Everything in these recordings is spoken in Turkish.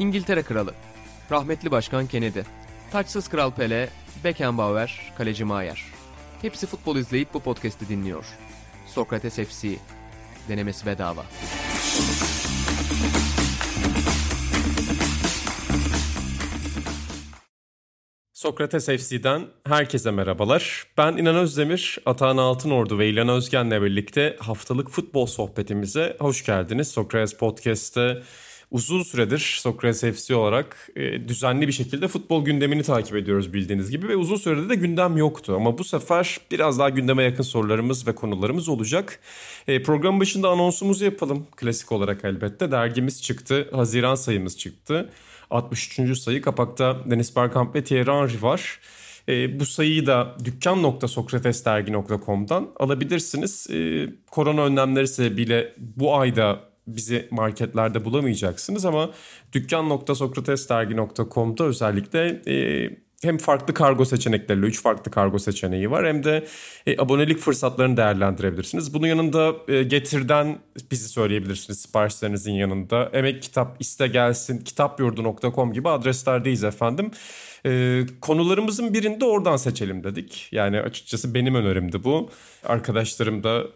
İngiltere Kralı, rahmetli Başkan Kennedy, taçsız Kral Pele, Beckenbauer, Kaleci Maier. Hepsi futbol izleyip bu podcast'i dinliyor. Sokrates FC, denemesi bedava. Sokrates FC'den herkese merhabalar. Ben İnan Özdemir, Atahan Altınordu ve İlhan Özgen'le birlikte haftalık futbol sohbetimize hoş geldiniz. Sokrates Podcast'te uzun süredir Sokrates FC olarak e, düzenli bir şekilde futbol gündemini takip ediyoruz bildiğiniz gibi ve uzun sürede de gündem yoktu. Ama bu sefer biraz daha gündeme yakın sorularımız ve konularımız olacak. E, program başında anonsumuzu yapalım klasik olarak elbette. Dergimiz çıktı, Haziran sayımız çıktı. 63. sayı kapakta Deniz Bergkamp ve Thierry Henry var. E, bu sayıyı da dükkan.sokratesdergi.com'dan alabilirsiniz. E, korona önlemleri sebebiyle bu ayda bizi marketlerde bulamayacaksınız ama dükkan.sokratesdergi.com'da özellikle e, hem farklı kargo seçenekleriyle 3 farklı kargo seçeneği var hem de e, abonelik fırsatlarını değerlendirebilirsiniz. Bunun yanında e, Getir'den bizi söyleyebilirsiniz siparişlerinizin yanında. Emek Kitap iste gelsin kitapyurdu.com gibi adreslerdeyiz efendim. E, konularımızın birinde oradan seçelim dedik. Yani açıkçası benim önerimdi bu. Arkadaşlarım da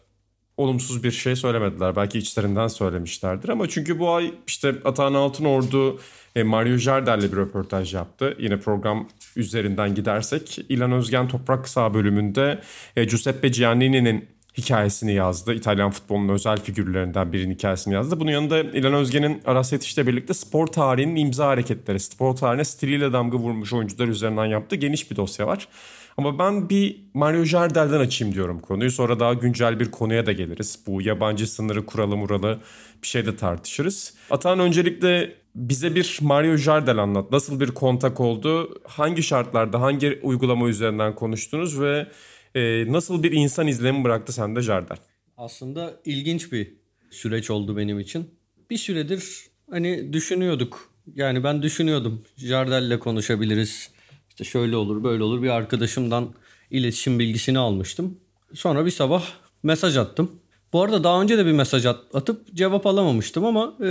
olumsuz bir şey söylemediler. Belki içlerinden söylemişlerdir ama çünkü bu ay işte Atahan Altınordu e, Mario Jardel'le bir röportaj yaptı. Yine program üzerinden gidersek İlan Özgen Toprak Sağ bölümünde e, Giuseppe Giannini'nin hikayesini yazdı. İtalyan futbolunun özel figürlerinden birinin hikayesini yazdı. Bunun yanında İlhan Özgen'in Aras Yetiş'le birlikte spor tarihinin imza hareketleri, spor tarihine stiliyle damga vurmuş oyuncular üzerinden yaptığı geniş bir dosya var. Ama ben bir Mario Jardel'den açayım diyorum konuyu. Sonra daha güncel bir konuya da geliriz. Bu yabancı sınırı kuralı muralı bir şey de tartışırız. Atan öncelikle bize bir Mario Jardel anlat. Nasıl bir kontak oldu? Hangi şartlarda, hangi uygulama üzerinden konuştunuz ve e, nasıl bir insan izlemi bıraktı sende Jardel? Aslında ilginç bir süreç oldu benim için. Bir süredir hani düşünüyorduk. Yani ben düşünüyordum. Jardel'le konuşabiliriz. İşte şöyle olur böyle olur bir arkadaşımdan iletişim bilgisini almıştım. Sonra bir sabah mesaj attım. Bu arada daha önce de bir mesaj at- atıp cevap alamamıştım ama e,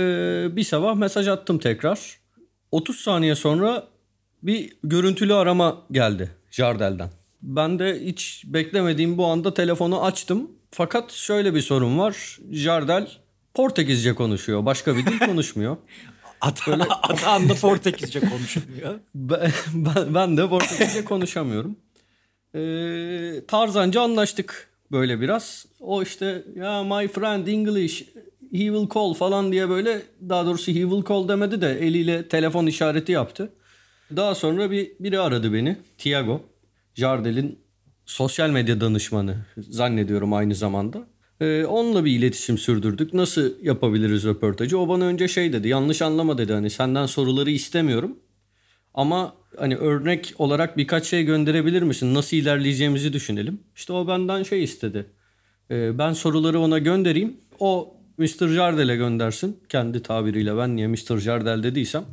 bir sabah mesaj attım tekrar. 30 saniye sonra bir görüntülü arama geldi Jardel'den. Ben de hiç beklemediğim bu anda telefonu açtım. Fakat şöyle bir sorun var. Jardel Portekizce konuşuyor. Başka bir dil konuşmuyor. Ata, Atan da Portekizce konuşmuyor. Ben, ben, ben de Portekizce konuşamıyorum. Ee, tarzanca anlaştık böyle biraz. O işte ya my friend English he will call falan diye böyle daha doğrusu he will call demedi de eliyle telefon işareti yaptı. Daha sonra bir biri aradı beni. Tiago. Jardel'in sosyal medya danışmanı zannediyorum aynı zamanda. Ee, onunla bir iletişim sürdürdük. Nasıl yapabiliriz röportajı? O bana önce şey dedi. Yanlış anlama dedi. Hani senden soruları istemiyorum. Ama hani örnek olarak birkaç şey gönderebilir misin? Nasıl ilerleyeceğimizi düşünelim. İşte o benden şey istedi. Ee, ben soruları ona göndereyim. O Mr. Jardel'e göndersin. Kendi tabiriyle ben niye Mr. Jardel dediysem.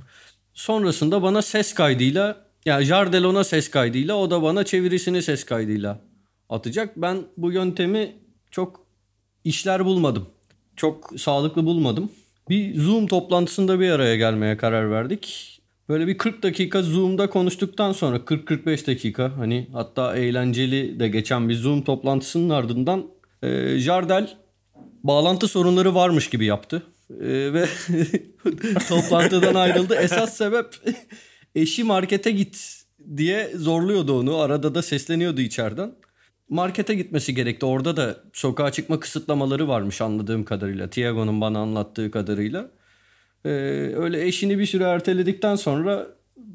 Sonrasında bana ses kaydıyla yani Jardel ona ses kaydıyla o da bana çevirisini ses kaydıyla atacak. Ben bu yöntemi çok işler bulmadım. Çok sağlıklı bulmadım. Bir Zoom toplantısında bir araya gelmeye karar verdik. Böyle bir 40 dakika Zoom'da konuştuktan sonra 40-45 dakika hani hatta eğlenceli de geçen bir Zoom toplantısının ardından e, Jardel bağlantı sorunları varmış gibi yaptı. E, ve toplantıdan ayrıldı. Esas sebep eşi markete git diye zorluyordu onu. Arada da sesleniyordu içeriden. Markete gitmesi gerekti. Orada da sokağa çıkma kısıtlamaları varmış anladığım kadarıyla. Tiago'nun bana anlattığı kadarıyla. Ee, öyle eşini bir süre erteledikten sonra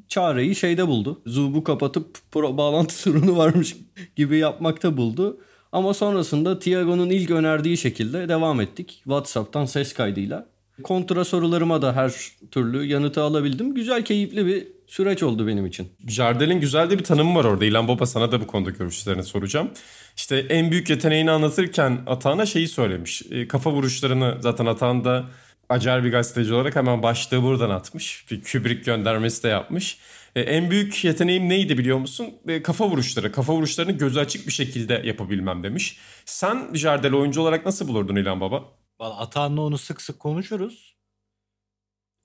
çareyi şeyde buldu. Zoom'u kapatıp pro bağlantı sorunu varmış gibi yapmakta buldu. Ama sonrasında Tiago'nun ilk önerdiği şekilde devam ettik. WhatsApp'tan ses kaydıyla. Kontra sorularıma da her türlü yanıtı alabildim. Güzel, keyifli bir süreç oldu benim için. Jardel'in güzel de bir tanımı var orada. İlan Baba sana da bu konuda görüşlerini soracağım. İşte en büyük yeteneğini anlatırken Atahan'a şeyi söylemiş. E, kafa vuruşlarını zaten Atahan da acar bir gazeteci olarak hemen başlığı buradan atmış. Bir kübrik göndermesi de yapmış. E, en büyük yeteneğim neydi biliyor musun? E, kafa vuruşları. Kafa vuruşlarını gözü açık bir şekilde yapabilmem demiş. Sen Jardel oyuncu olarak nasıl bulurdun İlan Baba? Valla Atan'la onu sık sık konuşuruz.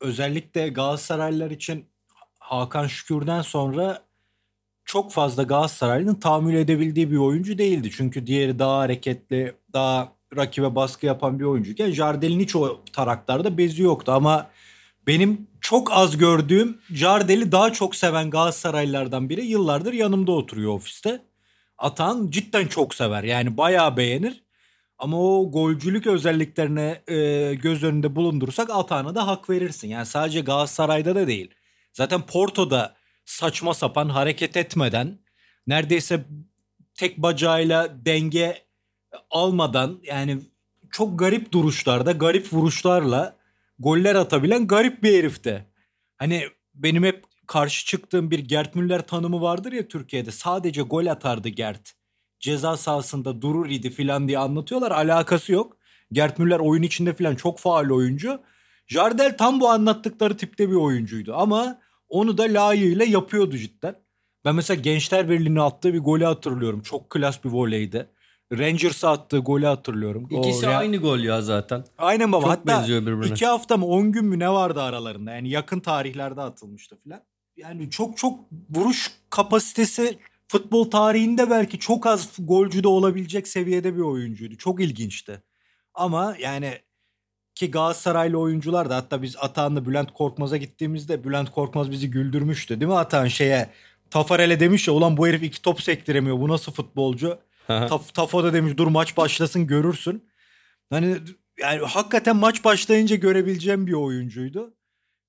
özellikle Galatasaraylılar için Hakan Şükür'den sonra çok fazla Galatasaraylı'nın tahammül edebildiği bir oyuncu değildi. Çünkü diğeri daha hareketli, daha rakibe baskı yapan bir oyuncuyken Jardel'in hiç o taraklarda bezi yoktu ama benim çok az gördüğüm Jardel'i daha çok seven Galatasaraylılardan biri yıllardır yanımda oturuyor ofiste. Atan cidden çok sever yani bayağı beğenir. Ama o golcülük özelliklerine e, göz önünde bulundurursak Atan'a da hak verirsin. Yani sadece Galatasaray'da da değil. Zaten Porto'da saçma sapan hareket etmeden neredeyse tek bacağıyla denge almadan yani çok garip duruşlarda, garip vuruşlarla goller atabilen garip bir herifte. Hani benim hep karşı çıktığım bir Gert Müller tanımı vardır ya Türkiye'de. Sadece gol atardı Gert. Ceza sahasında durur idi filan diye anlatıyorlar. Alakası yok. Gert Müller oyun içinde filan çok faal oyuncu. Jardel tam bu anlattıkları tipte bir oyuncuydu ama onu da layığıyla yapıyordu cidden. Ben mesela Gençler Birliği'ne attığı bir golü hatırlıyorum. Çok klas bir voleydi. Rangers'a attığı golü hatırlıyorum. İkisi O aynı gol ya zaten. Aynen baba. Çok Hatta benziyor birbirine. iki hafta mı 10 gün mü ne vardı aralarında? Yani yakın tarihlerde atılmıştı filan. Yani çok çok vuruş kapasitesi futbol tarihinde belki çok az golcü de olabilecek seviyede bir oyuncuydu. Çok ilginçti. Ama yani ki Galatasaraylı oyuncular da hatta biz Atahan'la Bülent Korkmaz'a gittiğimizde Bülent Korkmaz bizi güldürmüştü değil mi Atahan şeye Tafarel'e demiş ya ulan bu herif iki top sektiremiyor bu nasıl futbolcu? Taf, Tafo da demiş dur maç başlasın görürsün. Hani yani hakikaten maç başlayınca görebileceğim bir oyuncuydu.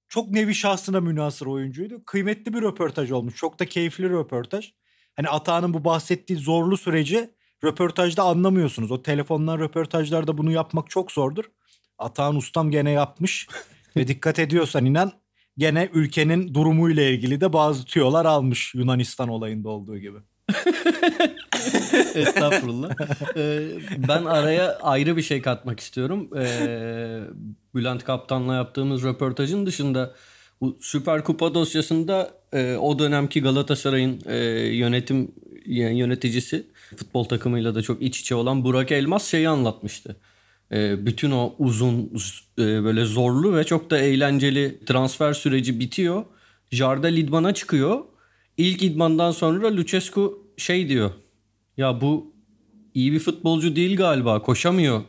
Çok nevi şahsına münasır oyuncuydu. Kıymetli bir röportaj olmuş. Çok da keyifli röportaj. Hani Atahan'ın bu bahsettiği zorlu süreci röportajda anlamıyorsunuz. O telefondan röportajlarda bunu yapmak çok zordur. Atahan ustam gene yapmış. Ve dikkat ediyorsan inan gene ülkenin durumuyla ilgili de bazı tüyolar almış Yunanistan olayında olduğu gibi. Estağfurullah. Ee, ben araya ayrı bir şey katmak istiyorum. Ee, Bülent Kaptan'la yaptığımız röportajın dışında bu Süper Kupa dosyasında e, o dönemki Galatasaray'ın e, yönetim yani yöneticisi futbol takımıyla da çok iç içe olan Burak Elmas şeyi anlatmıştı. E, bütün o uzun e, böyle zorlu ve çok da eğlenceli transfer süreci bitiyor. Jardel idmana çıkıyor. İlk idmandan sonra Lucescu şey diyor. Ya bu iyi bir futbolcu değil galiba koşamıyor.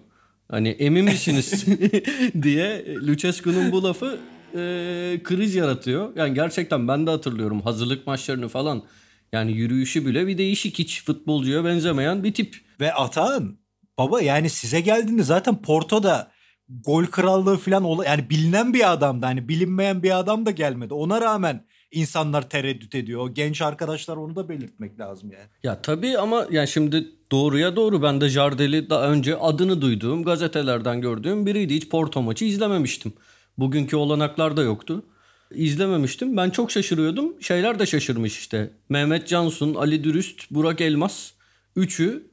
Hani emin misiniz diye Lucescu'nun bu lafı e, kriz yaratıyor. Yani gerçekten ben de hatırlıyorum hazırlık maçlarını falan. Yani yürüyüşü bile bir değişik hiç futbolcuya benzemeyen bir tip. Ve Atahan baba yani size geldiğinde zaten Porto'da gol krallığı falan yani bilinen bir adamdı. Hani bilinmeyen bir adam da gelmedi. Ona rağmen insanlar tereddüt ediyor. O genç arkadaşlar onu da belirtmek lazım yani. Ya tabii ama yani şimdi doğruya doğru ben de Jardel'i daha önce adını duyduğum gazetelerden gördüğüm biriydi. Hiç Porto maçı izlememiştim. Bugünkü olanaklar da yoktu. İzlememiştim. Ben çok şaşırıyordum. Şeyler de şaşırmış işte. Mehmet Cansun, Ali Dürüst, Burak Elmas. Üçü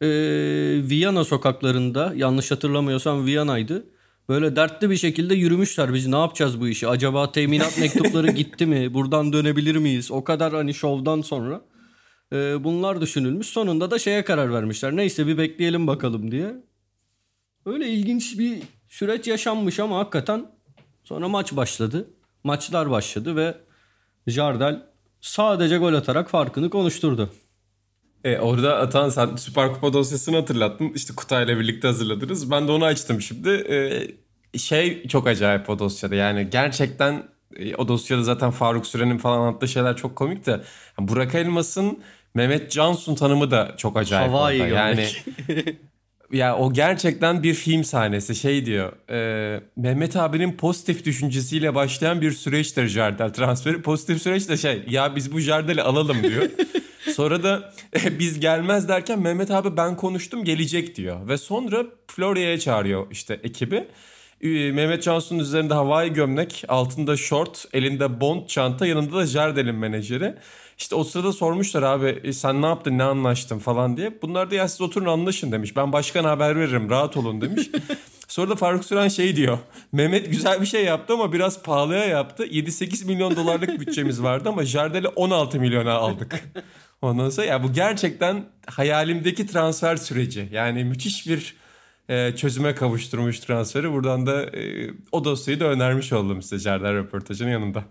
eee, Viyana sokaklarında yanlış hatırlamıyorsam Viyana'ydı. Böyle dertli bir şekilde yürümüşler. Biz ne yapacağız bu işi? Acaba teminat mektupları gitti mi? Buradan dönebilir miyiz? O kadar hani şovdan sonra. Ee, bunlar düşünülmüş. Sonunda da şeye karar vermişler. Neyse bir bekleyelim bakalım diye. Öyle ilginç bir süreç yaşanmış ama hakikaten sonra maç başladı. Maçlar başladı ve Jardel sadece gol atarak farkını konuşturdu. E, orada Atan sen Süper Kupa dosyasını hatırlattın. İşte Kutay'la birlikte hazırladınız. Ben de onu açtım şimdi. E, şey çok acayip o dosyada. Yani gerçekten e, o dosyada zaten Faruk Süren'in falan anlattığı şeyler çok komik de. Burak Elmas'ın Mehmet Cansun tanımı da çok acayip Havai. Yani. ya o gerçekten bir film sahnesi. Şey diyor. e, Mehmet abinin pozitif düşüncesiyle başlayan bir süreçtir Jardel transferi. Pozitif süreç de şey ya biz bu Jardel'i alalım diyor. Sonra da e, biz gelmez derken Mehmet abi ben konuştum gelecek diyor. Ve sonra Florya'ya çağırıyor işte ekibi. Ee, Mehmet Cansu'nun üzerinde havai gömlek, altında şort, elinde bond çanta, yanında da Jardel'in menajeri. İşte o sırada sormuşlar abi "E, sen ne yaptın ne anlaştın falan diye. Bunlar da ya siz oturun anlaşın demiş. Ben başkana haber veririm rahat olun demiş. Sonra da Faruk Süren şey diyor. Mehmet güzel bir şey yaptı ama biraz pahalıya yaptı. 7-8 milyon dolarlık bütçemiz vardı ama Jardel'i 16 milyona aldık. Ondan sonra ya bu gerçekten hayalimdeki transfer süreci. Yani müthiş bir e, çözüme kavuşturmuş transferi. Buradan da e, o dosyayı da önermiş oldum size Jardel röportajının yanında.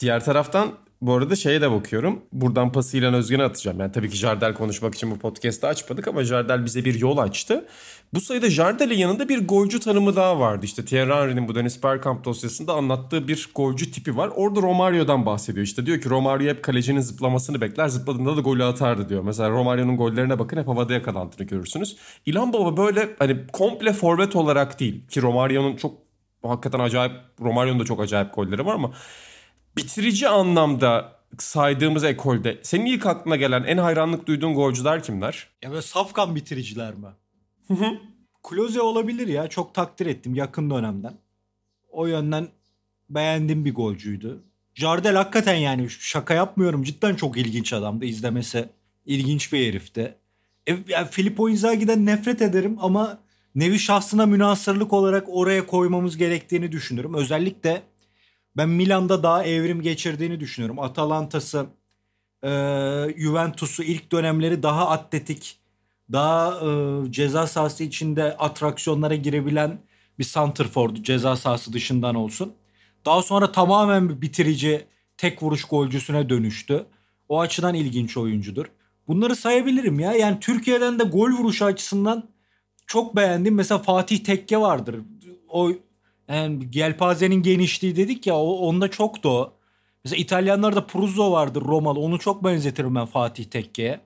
Diğer taraftan bu arada şeye de bakıyorum. Buradan pası İlhan Özgen'e atacağım. Yani tabii ki Jardel konuşmak için bu podcast'ı açmadık ama Jardel bize bir yol açtı. Bu sayıda Jardel'in yanında bir golcü tanımı daha vardı. İşte Thierry Henry'nin bu Dennis Bergkamp dosyasında anlattığı bir golcü tipi var. Orada Romario'dan bahsediyor. İşte diyor ki Romario hep kalecinin zıplamasını bekler. Zıpladığında da golü atardı diyor. Mesela Romario'nun gollerine bakın hep havada yakalandığını görürsünüz. İlhan Baba böyle hani komple forvet olarak değil. Ki Romario'nun çok hakikaten acayip Romario'nun da çok acayip golleri var ama bitirici anlamda saydığımız ekolde senin ilk aklına gelen en hayranlık duyduğun golcüler kimler? Ya böyle safkan bitiriciler mi? Hı hı. Klose olabilir ya. Çok takdir ettim yakın dönemden. O yönden beğendiğim bir golcüydü. Jardel hakikaten yani şaka yapmıyorum. Cidden çok ilginç adamdı. izlemesi ilginç bir herifti. E, yani Filippo Inzaghi'den nefret ederim ama nevi şahsına münasırlık olarak oraya koymamız gerektiğini düşünürüm. Özellikle ben Milan'da daha evrim geçirdiğini düşünüyorum. Atalanta'sı, e, Juventus'u ilk dönemleri daha atletik, daha e, ceza sahası içinde atraksiyonlara girebilen bir santrfordu ceza sahası dışından olsun. Daha sonra tamamen bir bitirici, tek vuruş golcüsüne dönüştü. O açıdan ilginç oyuncudur. Bunları sayabilirim ya. Yani Türkiye'den de gol vuruşu açısından çok beğendim. Mesela Fatih Tekke vardır. O yani Gelpaze'nin genişliği dedik ya onda çoktu o. Mesela İtalyanlarda Pruzzo vardır Romalı. Onu çok benzetirim ben Fatih Tekke'ye.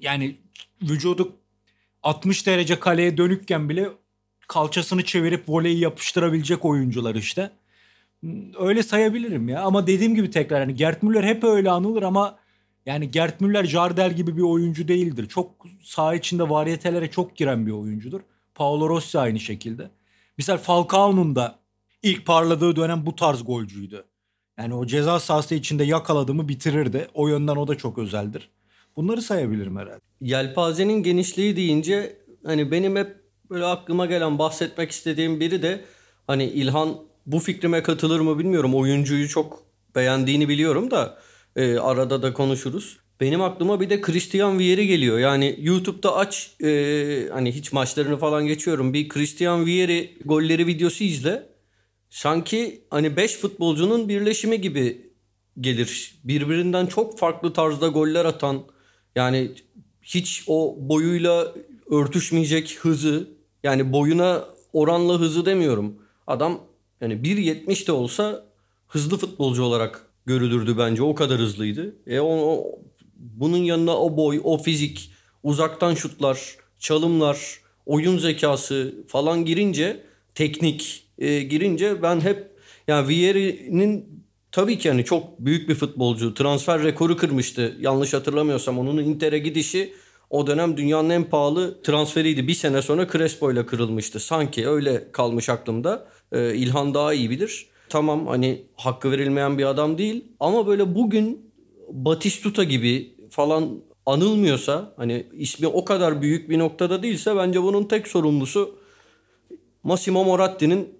Yani vücudu 60 derece kaleye dönükken bile kalçasını çevirip voleyi yapıştırabilecek oyuncular işte. Öyle sayabilirim ya. Ama dediğim gibi tekrar yani Gert Müller hep öyle anılır ama yani Gert Müller Jardel gibi bir oyuncu değildir. Çok saha içinde varyetelere çok giren bir oyuncudur. Paolo Rossi aynı şekilde. Misal Falcao'nun da ilk parladığı dönem bu tarz golcüydü. Yani o ceza sahası içinde yakaladığımı bitirirdi. O yönden o da çok özeldir. Bunları sayabilirim herhalde. Yelpazenin genişliği deyince hani benim hep böyle aklıma gelen bahsetmek istediğim biri de hani İlhan bu fikrime katılır mı bilmiyorum. Oyuncuyu çok beğendiğini biliyorum da e, arada da konuşuruz. Benim aklıma bir de Christian Vieri geliyor. Yani YouTube'da aç e, hani hiç maçlarını falan geçiyorum. Bir Christian Vieri golleri videosu izle. Sanki hani 5 futbolcunun birleşimi gibi gelir. Birbirinden çok farklı tarzda goller atan yani hiç o boyuyla örtüşmeyecek hızı yani boyuna oranla hızı demiyorum. Adam yani 1.70 de olsa hızlı futbolcu olarak görülürdü bence. O kadar hızlıydı. E o, o bunun yanına o boy, o fizik, uzaktan şutlar, çalımlar, oyun zekası falan girince, teknik e, girince ben hep yani Vieri'nin tabii ki hani çok büyük bir futbolcu. Transfer rekoru kırmıştı. Yanlış hatırlamıyorsam onun Inter'e gidişi o dönem dünyanın en pahalı transferiydi. Bir sene sonra Crespo ile kırılmıştı. Sanki öyle kalmış aklımda. Ee, İlhan daha iyi bilir. Tamam hani hakkı verilmeyen bir adam değil. Ama böyle bugün Batistuta gibi falan anılmıyorsa hani ismi o kadar büyük bir noktada değilse bence bunun tek sorumlusu Massimo Moratti'nin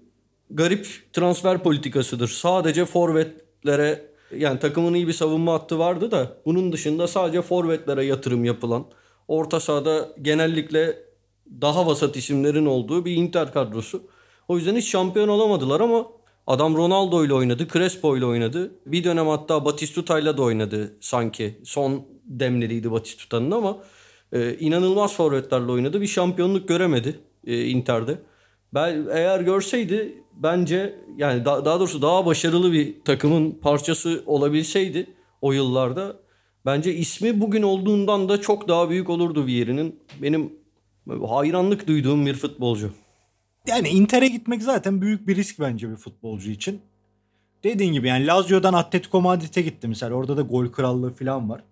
garip transfer politikasıdır. Sadece forvetlere yani takımın iyi bir savunma hattı vardı da bunun dışında sadece forvetlere yatırım yapılan orta sahada genellikle daha vasat isimlerin olduğu bir Inter kadrosu. O yüzden hiç şampiyon olamadılar ama Adam Ronaldo ile oynadı, Crespo ile oynadı. Bir dönem hatta Batistuta ile de oynadı sanki. Son demleriydi Batistuta'nın ama e, inanılmaz forvetlerle oynadı. Bir şampiyonluk göremedi e, Inter'de. Ben eğer görseydi bence yani da, daha doğrusu daha başarılı bir takımın parçası olabilseydi o yıllarda bence ismi bugün olduğundan da çok daha büyük olurdu Vieri'nin. Benim hayranlık duyduğum bir futbolcu. Yani Inter'e gitmek zaten büyük bir risk bence bir futbolcu için. Dediğin gibi yani Lazio'dan Atletico Madrid'e gitti mesela. Orada da gol krallığı falan var.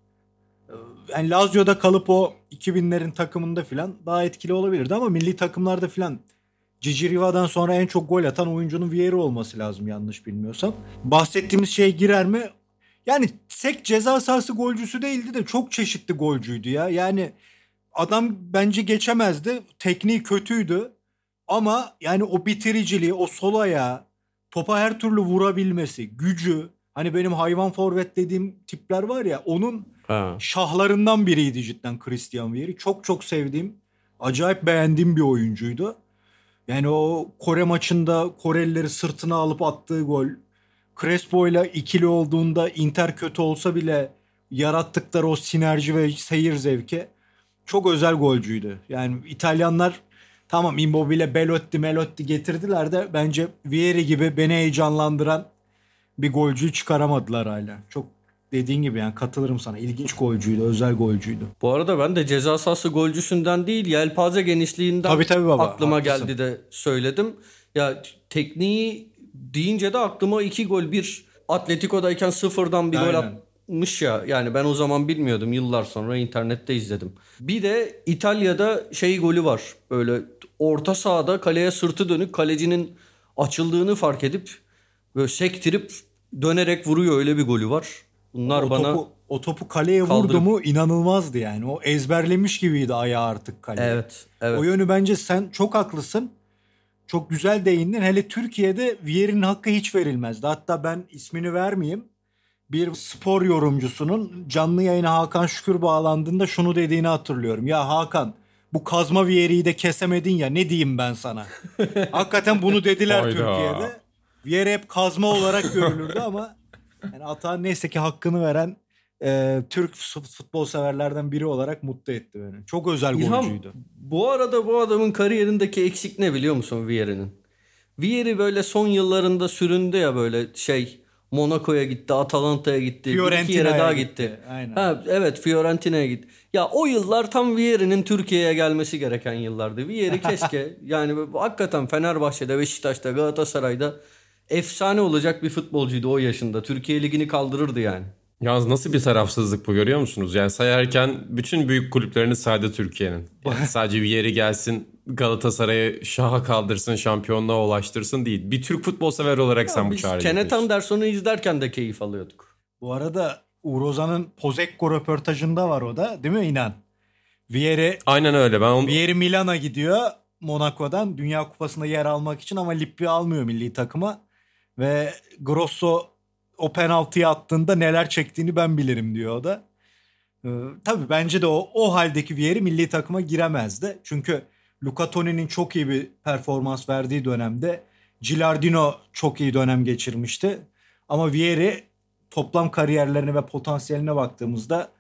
Yani Lazio'da kalıp o 2000'lerin takımında falan daha etkili olabilirdi ama milli takımlarda falan Cici Riva'dan sonra en çok gol atan oyuncunun Vieri olması lazım yanlış bilmiyorsam. Bahsettiğimiz şey girer mi? Yani sek ceza sahası golcüsü değildi de çok çeşitli golcüydü ya. Yani adam bence geçemezdi. Tekniği kötüydü. Ama yani o bitiriciliği, o sol ayağı, topa her türlü vurabilmesi, gücü. Hani benim hayvan forvet dediğim tipler var ya onun ha. şahlarından biriydi cidden Christian Vieri. Çok çok sevdiğim acayip beğendiğim bir oyuncuydu. Yani o Kore maçında Korelileri sırtına alıp attığı gol. Crespo ile ikili olduğunda Inter kötü olsa bile yarattıkları o sinerji ve seyir zevki çok özel golcüydü. Yani İtalyanlar tamam Immobile, Belotti, Melotti getirdiler de bence Vieri gibi beni heyecanlandıran bir golcüyü çıkaramadılar hala. Çok dediğin gibi yani katılırım sana. İlginç golcüydü, özel golcüydü. Bu arada ben de ceza sahası golcüsünden değil yelpaze genişliğinden tabii, tabii baba, aklıma haklısın. geldi de söyledim. Ya tekniği deyince de aklıma iki gol bir Atletico'dayken sıfırdan bir Aynen. gol atmış ya. Yani ben o zaman bilmiyordum. Yıllar sonra internette izledim. Bir de İtalya'da şey golü var. Böyle orta sahada kaleye sırtı dönük kalecinin açıldığını fark edip böyle sektirip dönerek vuruyor öyle bir golü var. Bunlar o bana topu, o topu kaleye kaldırıp... vurdu mu inanılmazdı yani. O ezberlemiş gibiydi ayağı artık kaleye. Evet, evet. O yönü bence sen çok haklısın. Çok güzel değindin. Hele Türkiye'de Vier'in hakkı hiç verilmezdi. Hatta ben ismini vermeyeyim. Bir spor yorumcusunun canlı yayına Hakan Şükür bağlandığında şunu dediğini hatırlıyorum. Ya Hakan bu kazma Vier'i de kesemedin ya ne diyeyim ben sana. Hakikaten bunu dediler Türkiye'de. Vier hep kazma olarak görülürdü ama yani Ata neyse ki hakkını veren e, Türk futbol severlerden biri olarak mutlu etti beni. Çok özel İlham, golcüydü. Bu arada bu adamın kariyerindeki eksik ne biliyor musun Viera'nın? Vieri böyle son yıllarında süründü ya böyle şey Monaco'ya gitti, Atalanta'ya gitti, bir iki yere daha gitti. gitti. Aynen. Ha, evet Fiorentina'ya gitti. Ya o yıllar tam Vieri'nin Türkiye'ye gelmesi gereken yıllardı. Vieri keşke yani hakikaten Fenerbahçe'de, Beşiktaş'ta, Galatasaray'da efsane olacak bir futbolcuydu o yaşında. Türkiye Ligi'ni kaldırırdı yani. Yalnız nasıl bir tarafsızlık bu görüyor musunuz? Yani sayarken bütün büyük kulüplerini saydı Türkiye'nin. Yani sadece bir yeri gelsin Galatasaray'ı şaha kaldırsın, şampiyonluğa ulaştırsın değil. Bir Türk futbol sever olarak ya sen bu çağrıyı Kenneth Anderson'u izlerken de keyif alıyorduk. Bu arada Uğur Ozan'ın Pozekko röportajında var o da değil mi inan? Vieri Aynen öyle. Ben onu... Vieri Milan'a gidiyor Monaco'dan Dünya Kupası'nda yer almak için ama Lippi almıyor milli takıma. Ve Grosso o penaltıyı attığında neler çektiğini ben bilirim diyor o da. Ee, tabii bence de o, o haldeki Vieri milli takıma giremezdi. Çünkü Luca Toni'nin çok iyi bir performans verdiği dönemde Gilardino çok iyi dönem geçirmişti. Ama Vieri toplam kariyerlerine ve potansiyeline baktığımızda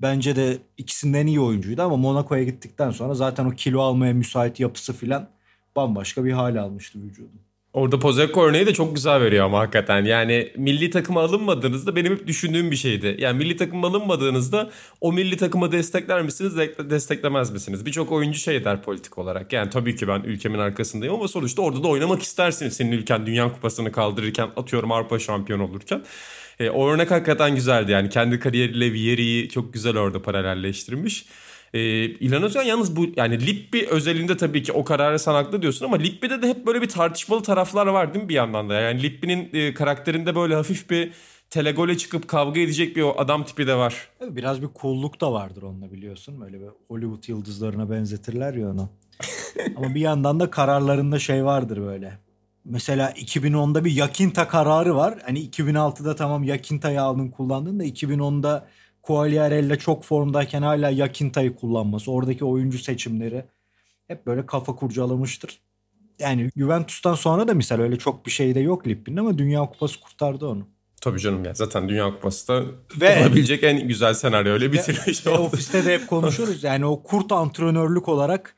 bence de ikisinden iyi oyuncuydu ama Monaco'ya gittikten sonra zaten o kilo almaya müsait yapısı filan bambaşka bir hal almıştı vücudu. Orada Pozeko örneği de çok güzel veriyor ama hakikaten. Yani milli takıma alınmadığınızda benim hep düşündüğüm bir şeydi. Yani milli takıma alınmadığınızda o milli takımı destekler misiniz, desteklemez misiniz? Birçok oyuncu şey der politik olarak. Yani tabii ki ben ülkemin arkasındayım ama sonuçta orada da oynamak istersiniz. Senin ülken Dünya Kupası'nı kaldırırken, atıyorum Avrupa şampiyon olurken. E, o örnek hakikaten güzeldi. Yani kendi kariyeriyle Vieri'yi çok güzel orada paralelleştirmiş. E, İlhan Özcan yalnız bu yani Lippi özelinde tabii ki o kararı sanaklı diyorsun ama Lippi'de de hep böyle bir tartışmalı taraflar var değil mi bir yandan da? Yani Lippi'nin e, karakterinde böyle hafif bir telegole çıkıp kavga edecek bir adam tipi de var. Biraz bir cool'luk da vardır onunla biliyorsun. Böyle bir Hollywood yıldızlarına benzetirler ya onu. ama bir yandan da kararlarında şey vardır böyle. Mesela 2010'da bir Yakinta kararı var. Hani 2006'da tamam Yakinta'yı aldın kullandın da 2010'da Quagliarella çok formdayken hala Yakinta'yı kullanması, oradaki oyuncu seçimleri hep böyle kafa kurcalamıştır. Yani Juventus'tan sonra da misal öyle çok bir şey de yok Lippi'nin ama Dünya Kupası kurtardı onu. Tabii canım ya zaten Dünya Kupası da ve, olabilecek en güzel senaryo öyle bitirmiş oldu. Ofiste de hep konuşuruz yani o kurt antrenörlük olarak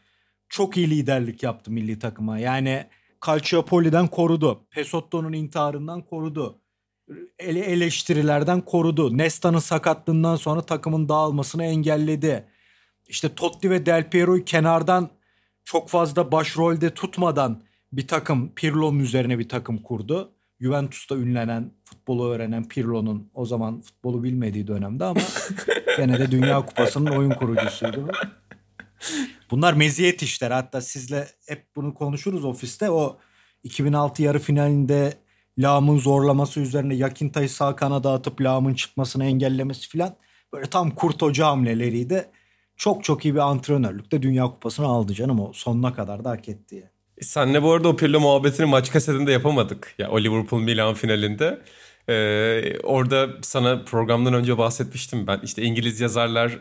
çok iyi liderlik yaptı milli takıma. Yani Calciapoli'den korudu. Pesotto'nun intiharından korudu ele eleştirilerden korudu. Nesta'nın sakatlığından sonra takımın dağılmasını engelledi. İşte Totti ve Del Piero'yu kenardan çok fazla başrolde tutmadan bir takım Pirlo'nun üzerine bir takım kurdu. Juventus'ta ünlenen, futbolu öğrenen Pirlo'nun o zaman futbolu bilmediği dönemde ama gene de Dünya Kupası'nın oyun kurucusuydu. Bunlar meziyet işler. Hatta sizle hep bunu konuşuruz ofiste. O 2006 yarı finalinde Lağım'ın zorlaması üzerine Yakinta'yı sağ kanada atıp Lağım'ın çıkmasını engellemesi filan böyle tam kurt hoca hamleleriydi. Çok çok iyi bir antrenörlükte Dünya Kupası'nı aldı canım o sonuna kadar da hak etti. Yani. Senle bu arada o Pirlo muhabbetini maç kasetinde yapamadık. Ya o Liverpool Milan finalinde. Ee, orada sana programdan önce bahsetmiştim ben. İşte İngiliz yazarlar e,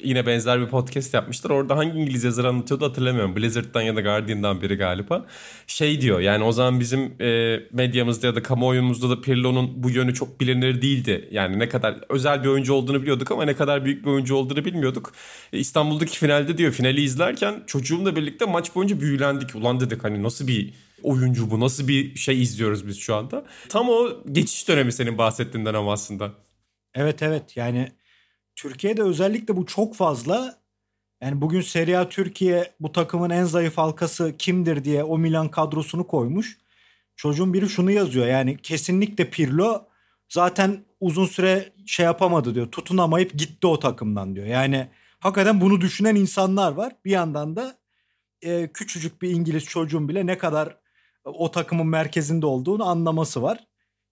yine benzer bir podcast yapmışlar. Orada hangi İngiliz yazar anlatıyordu hatırlamıyorum. Blizzard'dan ya da Guardian'dan biri galiba. Şey diyor yani o zaman bizim e, medyamızda ya da kamuoyumuzda da Pirlo'nun bu yönü çok bilinir değildi. Yani ne kadar özel bir oyuncu olduğunu biliyorduk ama ne kadar büyük bir oyuncu olduğunu bilmiyorduk. E, İstanbul'daki finalde diyor finali izlerken çocuğumla birlikte maç boyunca büyülendik. Ulan dedik hani nasıl bir oyuncu bu nasıl bir şey izliyoruz biz şu anda. Tam o geçiş dönemi senin bahsettiğinden ama aslında. Evet evet yani Türkiye'de özellikle bu çok fazla. Yani bugün Serie A Türkiye bu takımın en zayıf halkası kimdir diye o Milan kadrosunu koymuş. Çocuğun biri şunu yazıyor yani kesinlikle Pirlo zaten uzun süre şey yapamadı diyor. Tutunamayıp gitti o takımdan diyor. Yani hakikaten bunu düşünen insanlar var. Bir yandan da e, küçücük bir İngiliz çocuğun bile ne kadar o takımın merkezinde olduğunu anlaması var.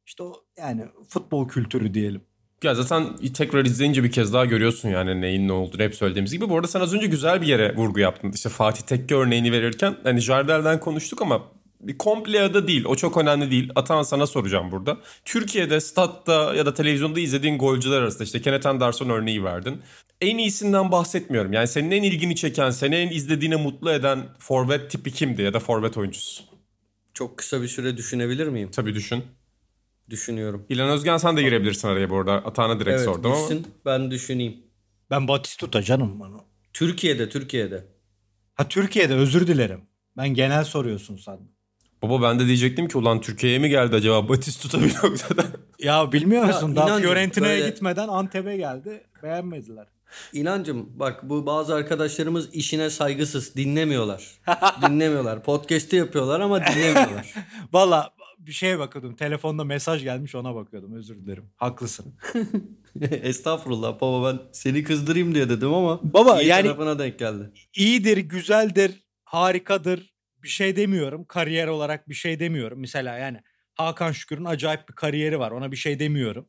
İşte o yani futbol kültürü diyelim. Ya zaten tekrar izleyince bir kez daha görüyorsun yani neyin ne olduğunu hep söylediğimiz gibi. Bu arada sen az önce güzel bir yere vurgu yaptın. İşte Fatih Tekke örneğini verirken hani Jardel'den konuştuk ama bir komple değil. O çok önemli değil. Atan sana soracağım burada. Türkiye'de statta ya da televizyonda izlediğin golcüler arasında işte Kenneth Anderson örneği verdin. En iyisinden bahsetmiyorum. Yani senin en ilgini çeken, seni en izlediğine mutlu eden forvet tipi kimdi ya da forvet oyuncusu? Çok kısa bir süre düşünebilir miyim? Tabii düşün. Düşünüyorum. İlan Özgen sen de girebilirsin araya bu arada. Atağına direkt evet, sordum ama. gitsin, ben düşüneyim. Ben Batistuta canım. Bana. Türkiye'de, Türkiye'de. Ha Türkiye'de özür dilerim. Ben genel soruyorsun sandım. Baba ben de diyecektim ki ulan Türkiye'ye mi geldi acaba Batistuta bir noktada? Ya bilmiyor musun? Ya, Daha Fiorentina'ya böyle- gitmeden Antep'e geldi. Beğenmediler. İnancım bak bu bazı arkadaşlarımız işine saygısız dinlemiyorlar. dinlemiyorlar. Podcast'i yapıyorlar ama dinlemiyorlar. Valla bir şeye bakıyordum. Telefonda mesaj gelmiş ona bakıyordum. Özür dilerim. Haklısın. Estağfurullah baba ben seni kızdırayım diye dedim ama Baba, iyi yani- tarafına denk geldi. İyidir, güzeldir, harikadır. Bir şey demiyorum. Kariyer olarak bir şey demiyorum. Mesela yani Hakan Şükür'ün acayip bir kariyeri var. Ona bir şey demiyorum.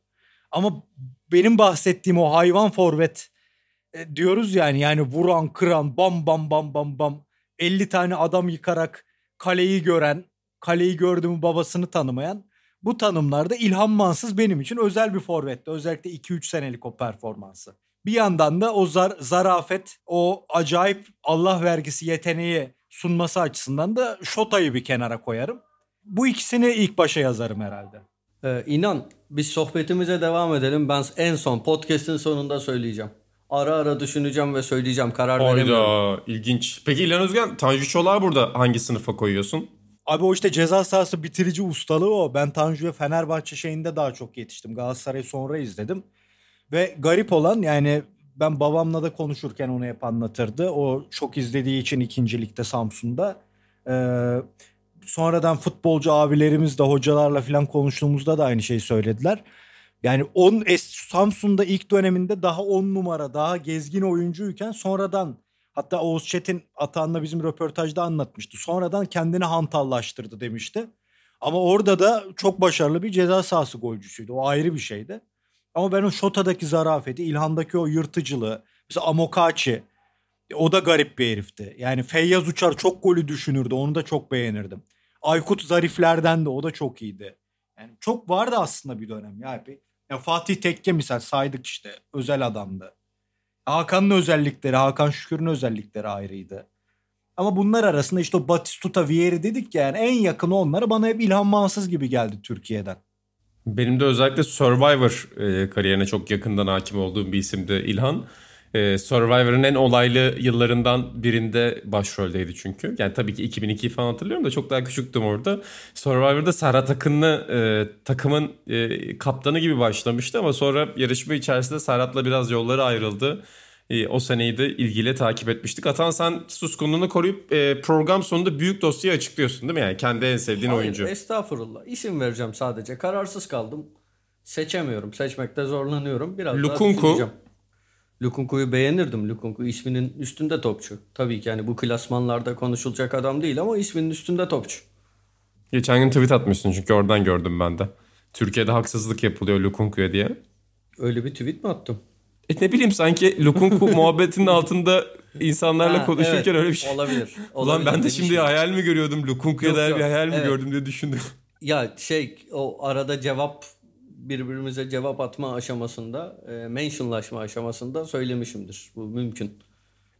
Ama benim bahsettiğim o hayvan forvet e, diyoruz yani yani vuran, kıran, bam bam bam bam bam 50 tane adam yıkarak kaleyi gören, kaleyi gördüğümü babasını tanımayan bu tanımlarda İlhan Mansız benim için özel bir forvetti. Özellikle 2-3 senelik o performansı. Bir yandan da o zar, zarafet, o acayip Allah vergisi yeteneği sunması açısından da Şota'yı bir kenara koyarım. Bu ikisini ilk başa yazarım herhalde. Ee, inan biz sohbetimize devam edelim. Ben en son podcast'in sonunda söyleyeceğim. Ara ara düşüneceğim ve söyleyeceğim. Karar veremiyorum. Hayda ilginç. Peki İlhan Özgen Tanju Çolak'ı burada hangi sınıfa koyuyorsun? Abi o işte ceza sahası bitirici ustalığı o. Ben Tanju'ya Fenerbahçe şeyinde daha çok yetiştim. Galatasaray'ı sonra izledim. Ve garip olan yani ben babamla da konuşurken onu hep anlatırdı. O çok izlediği için ikincilikte Samsun'da. Ee, sonradan futbolcu abilerimiz de hocalarla falan konuştuğumuzda da aynı şeyi söylediler. Yani on es- Samsun'da ilk döneminde daha 10 numara, daha gezgin oyuncuyken sonradan hatta Oğuz Çetin Atahan'la bizim röportajda anlatmıştı. Sonradan kendini hantallaştırdı demişti. Ama orada da çok başarılı bir ceza sahası golcüsüydü. O ayrı bir şeydi. Ama ben o Şota'daki zarafeti, İlhan'daki o yırtıcılığı, mesela Amokachi o da garip bir herifti. Yani Feyyaz Uçar çok golü düşünürdü. Onu da çok beğenirdim. Aykut Zarifler'den de o da çok iyiydi. Yani çok vardı aslında bir dönem ya. Bir- Ya Fatih Tekke misal saydık işte. Özel adamdı. Hakan'ın özellikleri, Hakan Şükür'ün özellikleri ayrıydı. Ama bunlar arasında işte o Batistuta Vieri dedik ya yani en yakını onlara bana hep İlhan Mansız gibi geldi Türkiye'den. Benim de özellikle Survivor e, kariyerine çok yakından hakim olduğum bir isimdi İlhan. E, Survivor'ın en olaylı yıllarından birinde başroldeydi çünkü. Yani tabii ki 2002'yi falan hatırlıyorum da çok daha küçüktüm orada. Survivor'da Serhat Akın'lı e, takımın e, kaptanı gibi başlamıştı ama sonra yarışma içerisinde Serhat'la biraz yolları ayrıldı. E, o seneyi de ilgiyle takip etmiştik. Atan sen suskunluğunu koruyup e, program sonunda büyük dosyayı açıklıyorsun değil mi? Yani kendi en sevdiğin Hayır, oyuncu. estağfurullah. İsim vereceğim sadece. Kararsız kaldım. Seçemiyorum. Seçmekte zorlanıyorum. Biraz daha Lukunku. düşüneceğim. Lukunku'yu beğenirdim. Lukunku isminin üstünde topçu. Tabii ki yani bu klasmanlarda konuşulacak adam değil ama isminin üstünde topçu. Geçen gün tweet atmışsın çünkü oradan gördüm ben de. Türkiye'de haksızlık yapılıyor Lukunku'ya diye. Öyle bir tweet mi attım? E ne bileyim sanki Lukunku muhabbetinin altında insanlarla Ha, konuşurken evet, öyle bir şey. Olabilir. Ulan olabilir ben de şimdi hayal mi görüyordum Lukunku'ya dair bir hayal mi Evet. gördüm diye düşündüm. Ya şey o arada cevap birbirimize cevap atma aşamasında, e, mentionlaşma aşamasında söylemişimdir. Bu mümkün.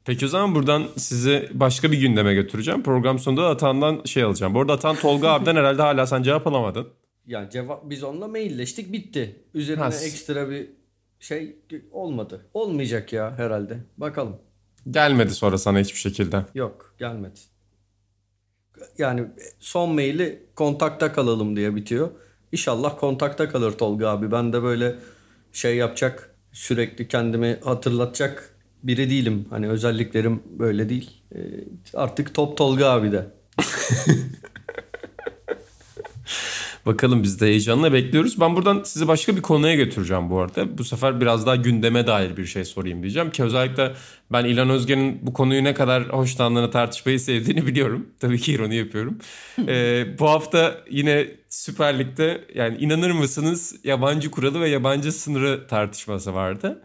Peki o zaman buradan sizi başka bir gündeme götüreceğim. Program sonunda Atan'dan şey alacağım. Bu arada Atan Tolga abiden herhalde hala sen cevap alamadın. Yani cevap biz onunla mailleştik bitti. Üzerine Ha. ekstra bir şey olmadı. Olmayacak ya herhalde. Bakalım. Gelmedi sonra sana hiçbir şekilde. Yok gelmedi. Yani son maili kontakta kalalım diye bitiyor. İnşallah kontakta kalır Tolga abi. Ben de böyle şey yapacak, sürekli kendimi hatırlatacak biri değilim. Hani özelliklerim böyle değil. Ee, artık top Tolga abi de. Bakalım biz de heyecanla bekliyoruz. Ben buradan sizi başka bir konuya götüreceğim bu arada. Bu sefer biraz daha gündeme dair bir şey sorayım diyeceğim ki özellikle ben İlhan Özgen'in bu konuyu ne kadar hoşlandığını tartışmayı sevdiğini biliyorum. Tabii ki ironi yapıyorum. Ee, bu hafta yine Süper Lig'de yani inanır mısınız yabancı kuralı ve yabancı sınırı tartışması vardı.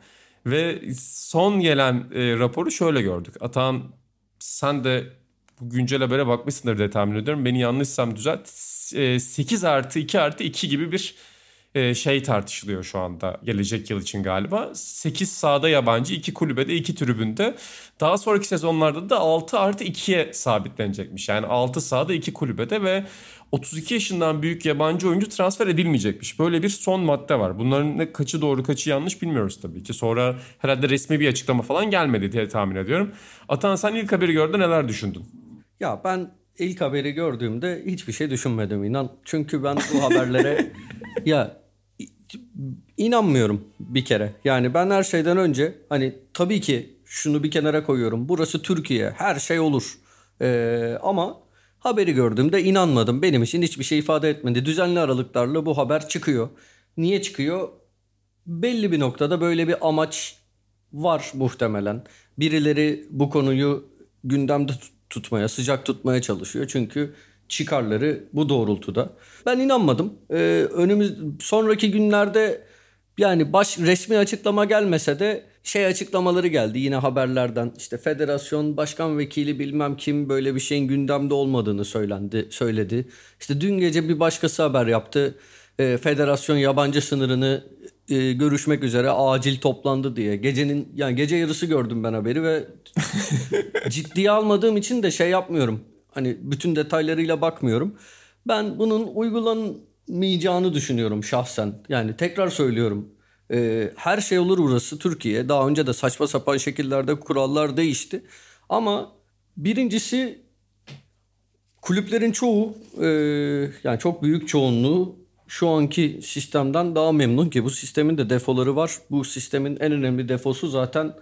Ve son gelen e, raporu şöyle gördük. Atahan sen de bu güncel habere bakmışsındır diye tahmin ediyorum. Beni yanlışsam düzelt. E, 8 artı 2 artı 2 gibi bir e, şey tartışılıyor şu anda gelecek yıl için galiba. 8 sahada yabancı, 2 kulübede, 2 tribünde. Daha sonraki sezonlarda da 6 artı 2'ye sabitlenecekmiş. Yani 6 sahada 2 kulübede ve 32 yaşından büyük yabancı oyuncu transfer edilmeyecekmiş. Böyle bir son madde var. Bunların ne kaçı doğru kaçı yanlış bilmiyoruz tabii ki. Sonra herhalde resmi bir açıklama falan gelmedi diye tahmin ediyorum. Atan sen ilk haberi gördün neler düşündün? Ya ben ilk haberi gördüğümde hiçbir şey düşünmedim inan. Çünkü ben bu haberlere ya inanmıyorum bir kere. Yani ben her şeyden önce hani tabii ki şunu bir kenara koyuyorum. Burası Türkiye. Her şey olur. Ee, ama haberi gördüğümde inanmadım. Benim için hiçbir şey ifade etmedi. Düzenli aralıklarla bu haber çıkıyor. Niye çıkıyor? Belli bir noktada böyle bir amaç var muhtemelen. Birileri bu konuyu gündemde tut- tutmaya, sıcak tutmaya çalışıyor. Çünkü çıkarları bu doğrultuda. Ben inanmadım. Ee, önümüz sonraki günlerde yani baş resmi açıklama gelmese de şey açıklamaları geldi yine haberlerden. İşte federasyon başkan vekili bilmem kim böyle bir şeyin gündemde olmadığını söylendi, söyledi. İşte dün gece bir başkası haber yaptı. Ee, federasyon yabancı sınırını e, görüşmek üzere acil toplandı diye. Gecenin yani gece yarısı gördüm ben haberi ve ciddiye almadığım için de şey yapmıyorum. Hani bütün detaylarıyla bakmıyorum. Ben bunun uygulanmayacağını düşünüyorum şahsen. Yani tekrar söylüyorum. Ee, her şey olur burası Türkiye. Daha önce de saçma sapan şekillerde kurallar değişti. Ama birincisi kulüplerin çoğu e, yani çok büyük çoğunluğu şu anki sistemden daha memnun ki bu sistemin de defoları var. Bu sistemin en önemli defosu zaten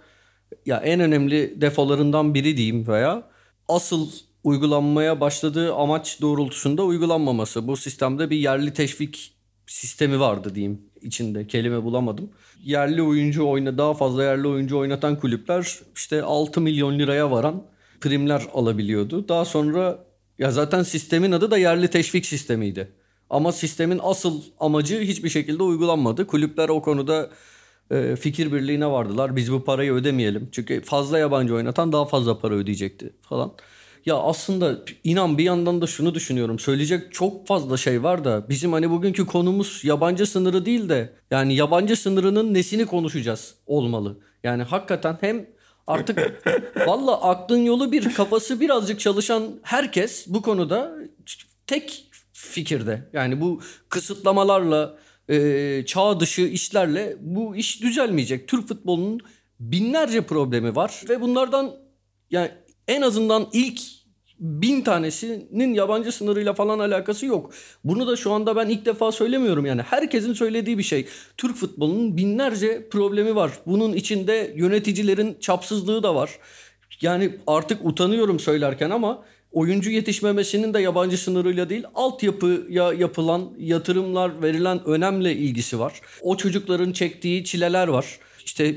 ya en önemli defolarından biri diyeyim veya asıl uygulanmaya başladığı amaç doğrultusunda uygulanmaması. Bu sistemde bir yerli teşvik sistemi vardı diyeyim içinde kelime bulamadım. Yerli oyuncu oyna daha fazla yerli oyuncu oynatan kulüpler işte 6 milyon liraya varan primler alabiliyordu. Daha sonra ya zaten sistemin adı da yerli teşvik sistemiydi. Ama sistemin asıl amacı hiçbir şekilde uygulanmadı. Kulüpler o konuda e, fikir birliğine vardılar. Biz bu parayı ödemeyelim. Çünkü fazla yabancı oynatan daha fazla para ödeyecekti falan. Ya aslında inan bir yandan da şunu düşünüyorum. Söyleyecek çok fazla şey var da bizim hani bugünkü konumuz yabancı sınırı değil de yani yabancı sınırının nesini konuşacağız olmalı. Yani hakikaten hem artık valla aklın yolu bir kafası birazcık çalışan herkes bu konuda tek fikirde. Yani bu kısıtlamalarla e, çağ dışı işlerle bu iş düzelmeyecek. Türk futbolunun binlerce problemi var ve bunlardan yani en azından ilk bin tanesinin yabancı sınırıyla falan alakası yok. Bunu da şu anda ben ilk defa söylemiyorum yani. Herkesin söylediği bir şey. Türk futbolunun binlerce problemi var. Bunun içinde yöneticilerin çapsızlığı da var. Yani artık utanıyorum söylerken ama oyuncu yetişmemesinin de yabancı sınırıyla değil altyapıya yapılan yatırımlar verilen önemle ilgisi var. O çocukların çektiği çileler var. İşte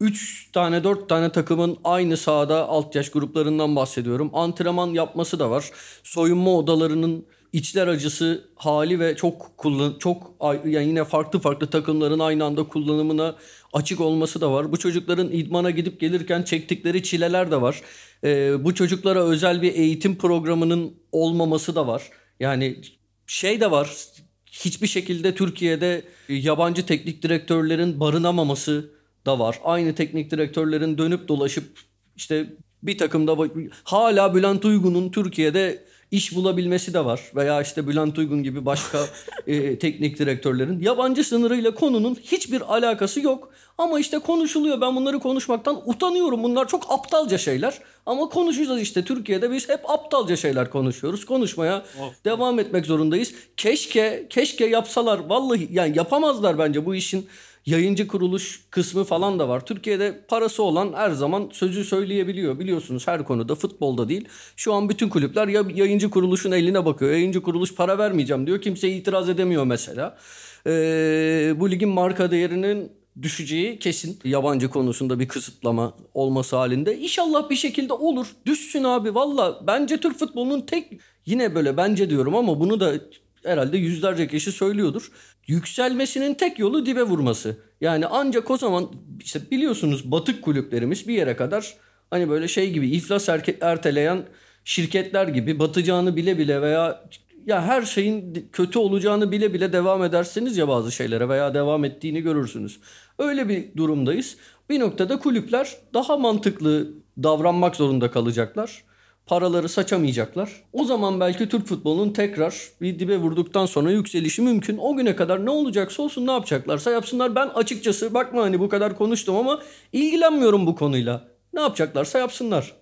3 tane 4 tane takımın aynı sahada alt yaş gruplarından bahsediyorum. Antrenman yapması da var. Soyunma odalarının içler acısı hali ve çok kullan çok yani yine farklı farklı takımların aynı anda kullanımına açık olması da var. Bu çocukların idmana gidip gelirken çektikleri çileler de var. Ee, bu çocuklara özel bir eğitim programının olmaması da var. Yani şey de var. hiçbir şekilde Türkiye'de yabancı teknik direktörlerin barınamaması da var. Aynı teknik direktörlerin dönüp dolaşıp işte bir takımda hala Bülent Uygun'un Türkiye'de iş bulabilmesi de var. Veya işte Bülent Uygun gibi başka e, teknik direktörlerin. Yabancı sınırıyla konunun hiçbir alakası yok. Ama işte konuşuluyor. Ben bunları konuşmaktan utanıyorum. Bunlar çok aptalca şeyler. Ama konuşacağız işte. Türkiye'de biz hep aptalca şeyler konuşuyoruz. Konuşmaya of. devam etmek zorundayız. Keşke, keşke yapsalar. Vallahi yani yapamazlar bence bu işin yayıncı kuruluş kısmı falan da var. Türkiye'de parası olan her zaman sözü söyleyebiliyor. Biliyorsunuz her konuda futbolda değil. Şu an bütün kulüpler ya yayıncı kuruluşun eline bakıyor. Yayıncı kuruluş para vermeyeceğim diyor. Kimse itiraz edemiyor mesela. Ee, bu ligin marka değerinin düşeceği kesin. Yabancı konusunda bir kısıtlama olması halinde. İnşallah bir şekilde olur. Düşsün abi valla. Bence Türk futbolunun tek yine böyle bence diyorum ama bunu da herhalde yüzlerce kişi söylüyordur. Yükselmesinin tek yolu dibe vurması. Yani ancak o zaman işte biliyorsunuz batık kulüplerimiz bir yere kadar hani böyle şey gibi iflas erteleyen şirketler gibi batacağını bile bile veya ya her şeyin kötü olacağını bile bile devam edersiniz ya bazı şeylere veya devam ettiğini görürsünüz. Öyle bir durumdayız. Bir noktada kulüpler daha mantıklı davranmak zorunda kalacaklar paraları saçamayacaklar. O zaman belki Türk futbolunun tekrar bir dibe vurduktan sonra yükselişi mümkün. O güne kadar ne olacaksa olsun ne yapacaklarsa yapsınlar. Ben açıkçası bakma hani bu kadar konuştum ama ilgilenmiyorum bu konuyla. Ne yapacaklarsa yapsınlar.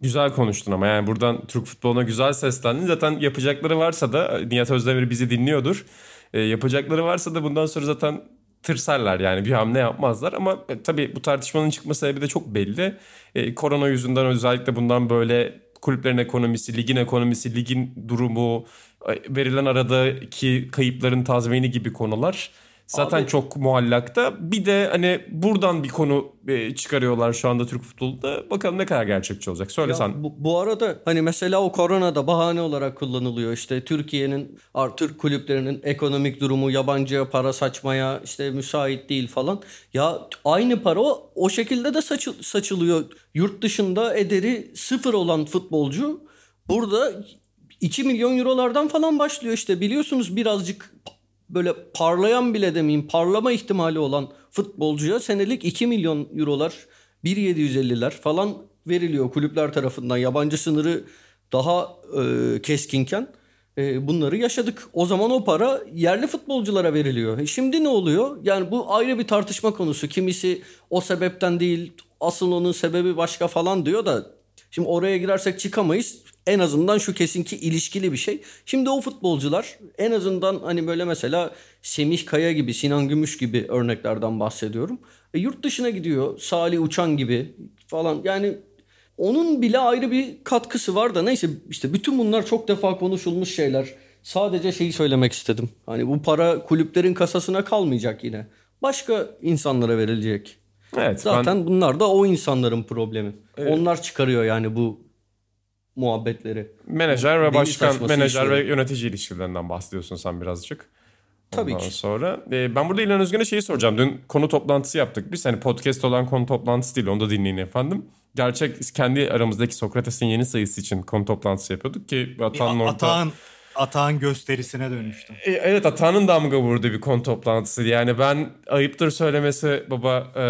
Güzel konuştun ama yani buradan Türk futboluna güzel seslendin. Zaten yapacakları varsa da Nihat Özdemir bizi dinliyordur. E, yapacakları varsa da bundan sonra zaten tırsarlar yani bir hamle yapmazlar ama e, tabii bu tartışmanın çıkma sebebi de çok belli. E, korona yüzünden özellikle bundan böyle kulüplerin ekonomisi, ligin ekonomisi, ligin durumu, verilen aradaki kayıpların tazmini gibi konular zaten Abi, çok muallakta. Bir de hani buradan bir konu e, çıkarıyorlar şu anda Türk futbolunda. Bakalım ne kadar gerçekçi olacak. Söyle sen. Bu, bu arada hani mesela o korona da bahane olarak kullanılıyor. İşte Türkiye'nin Türk kulüplerinin ekonomik durumu yabancıya para saçmaya işte müsait değil falan. Ya aynı para o, o şekilde de saçı, saçılıyor. Yurt dışında ederi sıfır olan futbolcu burada 2 milyon eurolardan falan başlıyor işte biliyorsunuz birazcık böyle parlayan bile demeyeyim parlama ihtimali olan futbolcuya senelik 2 milyon eurolar 1.750'ler falan veriliyor kulüpler tarafından. Yabancı sınırı daha e, keskinken e, bunları yaşadık. O zaman o para yerli futbolculara veriliyor. E şimdi ne oluyor? Yani bu ayrı bir tartışma konusu. Kimisi o sebepten değil asıl onun sebebi başka falan diyor da şimdi oraya girersek çıkamayız en azından şu kesinki ilişkili bir şey. Şimdi o futbolcular en azından hani böyle mesela Semih Kaya gibi, Sinan Gümüş gibi örneklerden bahsediyorum. E, yurt dışına gidiyor. Salih Uçan gibi falan. Yani onun bile ayrı bir katkısı var da neyse işte bütün bunlar çok defa konuşulmuş şeyler. Sadece şeyi söylemek istedim. Hani bu para kulüplerin kasasına kalmayacak yine. Başka insanlara verilecek. Evet, Zaten ben... bunlar da o insanların problemi. Evet. Onlar çıkarıyor yani bu muhabbetleri. Menajer ve başkan, menajer işleri. ve yönetici ilişkilerinden bahsediyorsun sen birazcık. Tabii Ondan ki. sonra e, ben burada İlhan Özgün'e şeyi soracağım. Dün konu toplantısı yaptık biz. Hani podcast olan konu toplantısı değil onu da dinleyin efendim. Gerçek kendi aramızdaki Sokrates'in yeni sayısı için konu toplantısı yapıyorduk ki Atağan'ın orta... Atağan, Atağan gösterisine dönüştü. E, evet Atağan'ın damga vurduğu bir konu toplantısı. Yani ben ayıptır söylemesi baba... E,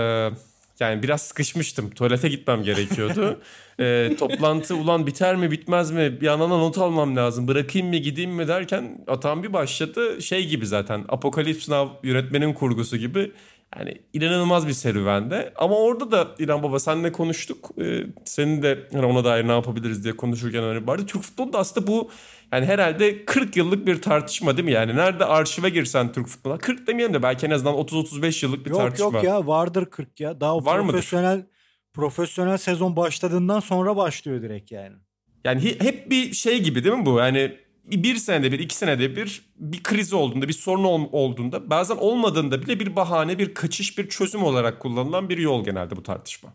yani biraz sıkışmıştım. Tuvalete gitmem gerekiyordu. e, toplantı ulan biter mi bitmez mi? Bir yandan not almam lazım. Bırakayım mı gideyim mi derken atan bir başladı. Şey gibi zaten Apokalips Now yönetmenin kurgusu gibi. Yani inanılmaz bir serüvende. Ama orada da İlhan Baba senle konuştuk. Ee, senin de hani ona dair ne yapabiliriz diye konuşurken öyle vardı. Türk futbolu da aslında bu yani herhalde 40 yıllık bir tartışma değil mi? Yani nerede arşive girsen Türk futboluna 40 demeyelim de belki en azından 30-35 yıllık bir yok, tartışma. Yok yok ya vardır 40 ya. Daha Var profesyonel mıdır? Profesyonel sezon başladığından sonra başlıyor direkt yani. Yani hep bir şey gibi değil mi bu? Yani bir senede bir, iki senede bir bir kriz olduğunda, bir sorun olduğunda bazen olmadığında bile bir bahane, bir kaçış, bir çözüm olarak kullanılan bir yol genelde bu tartışma.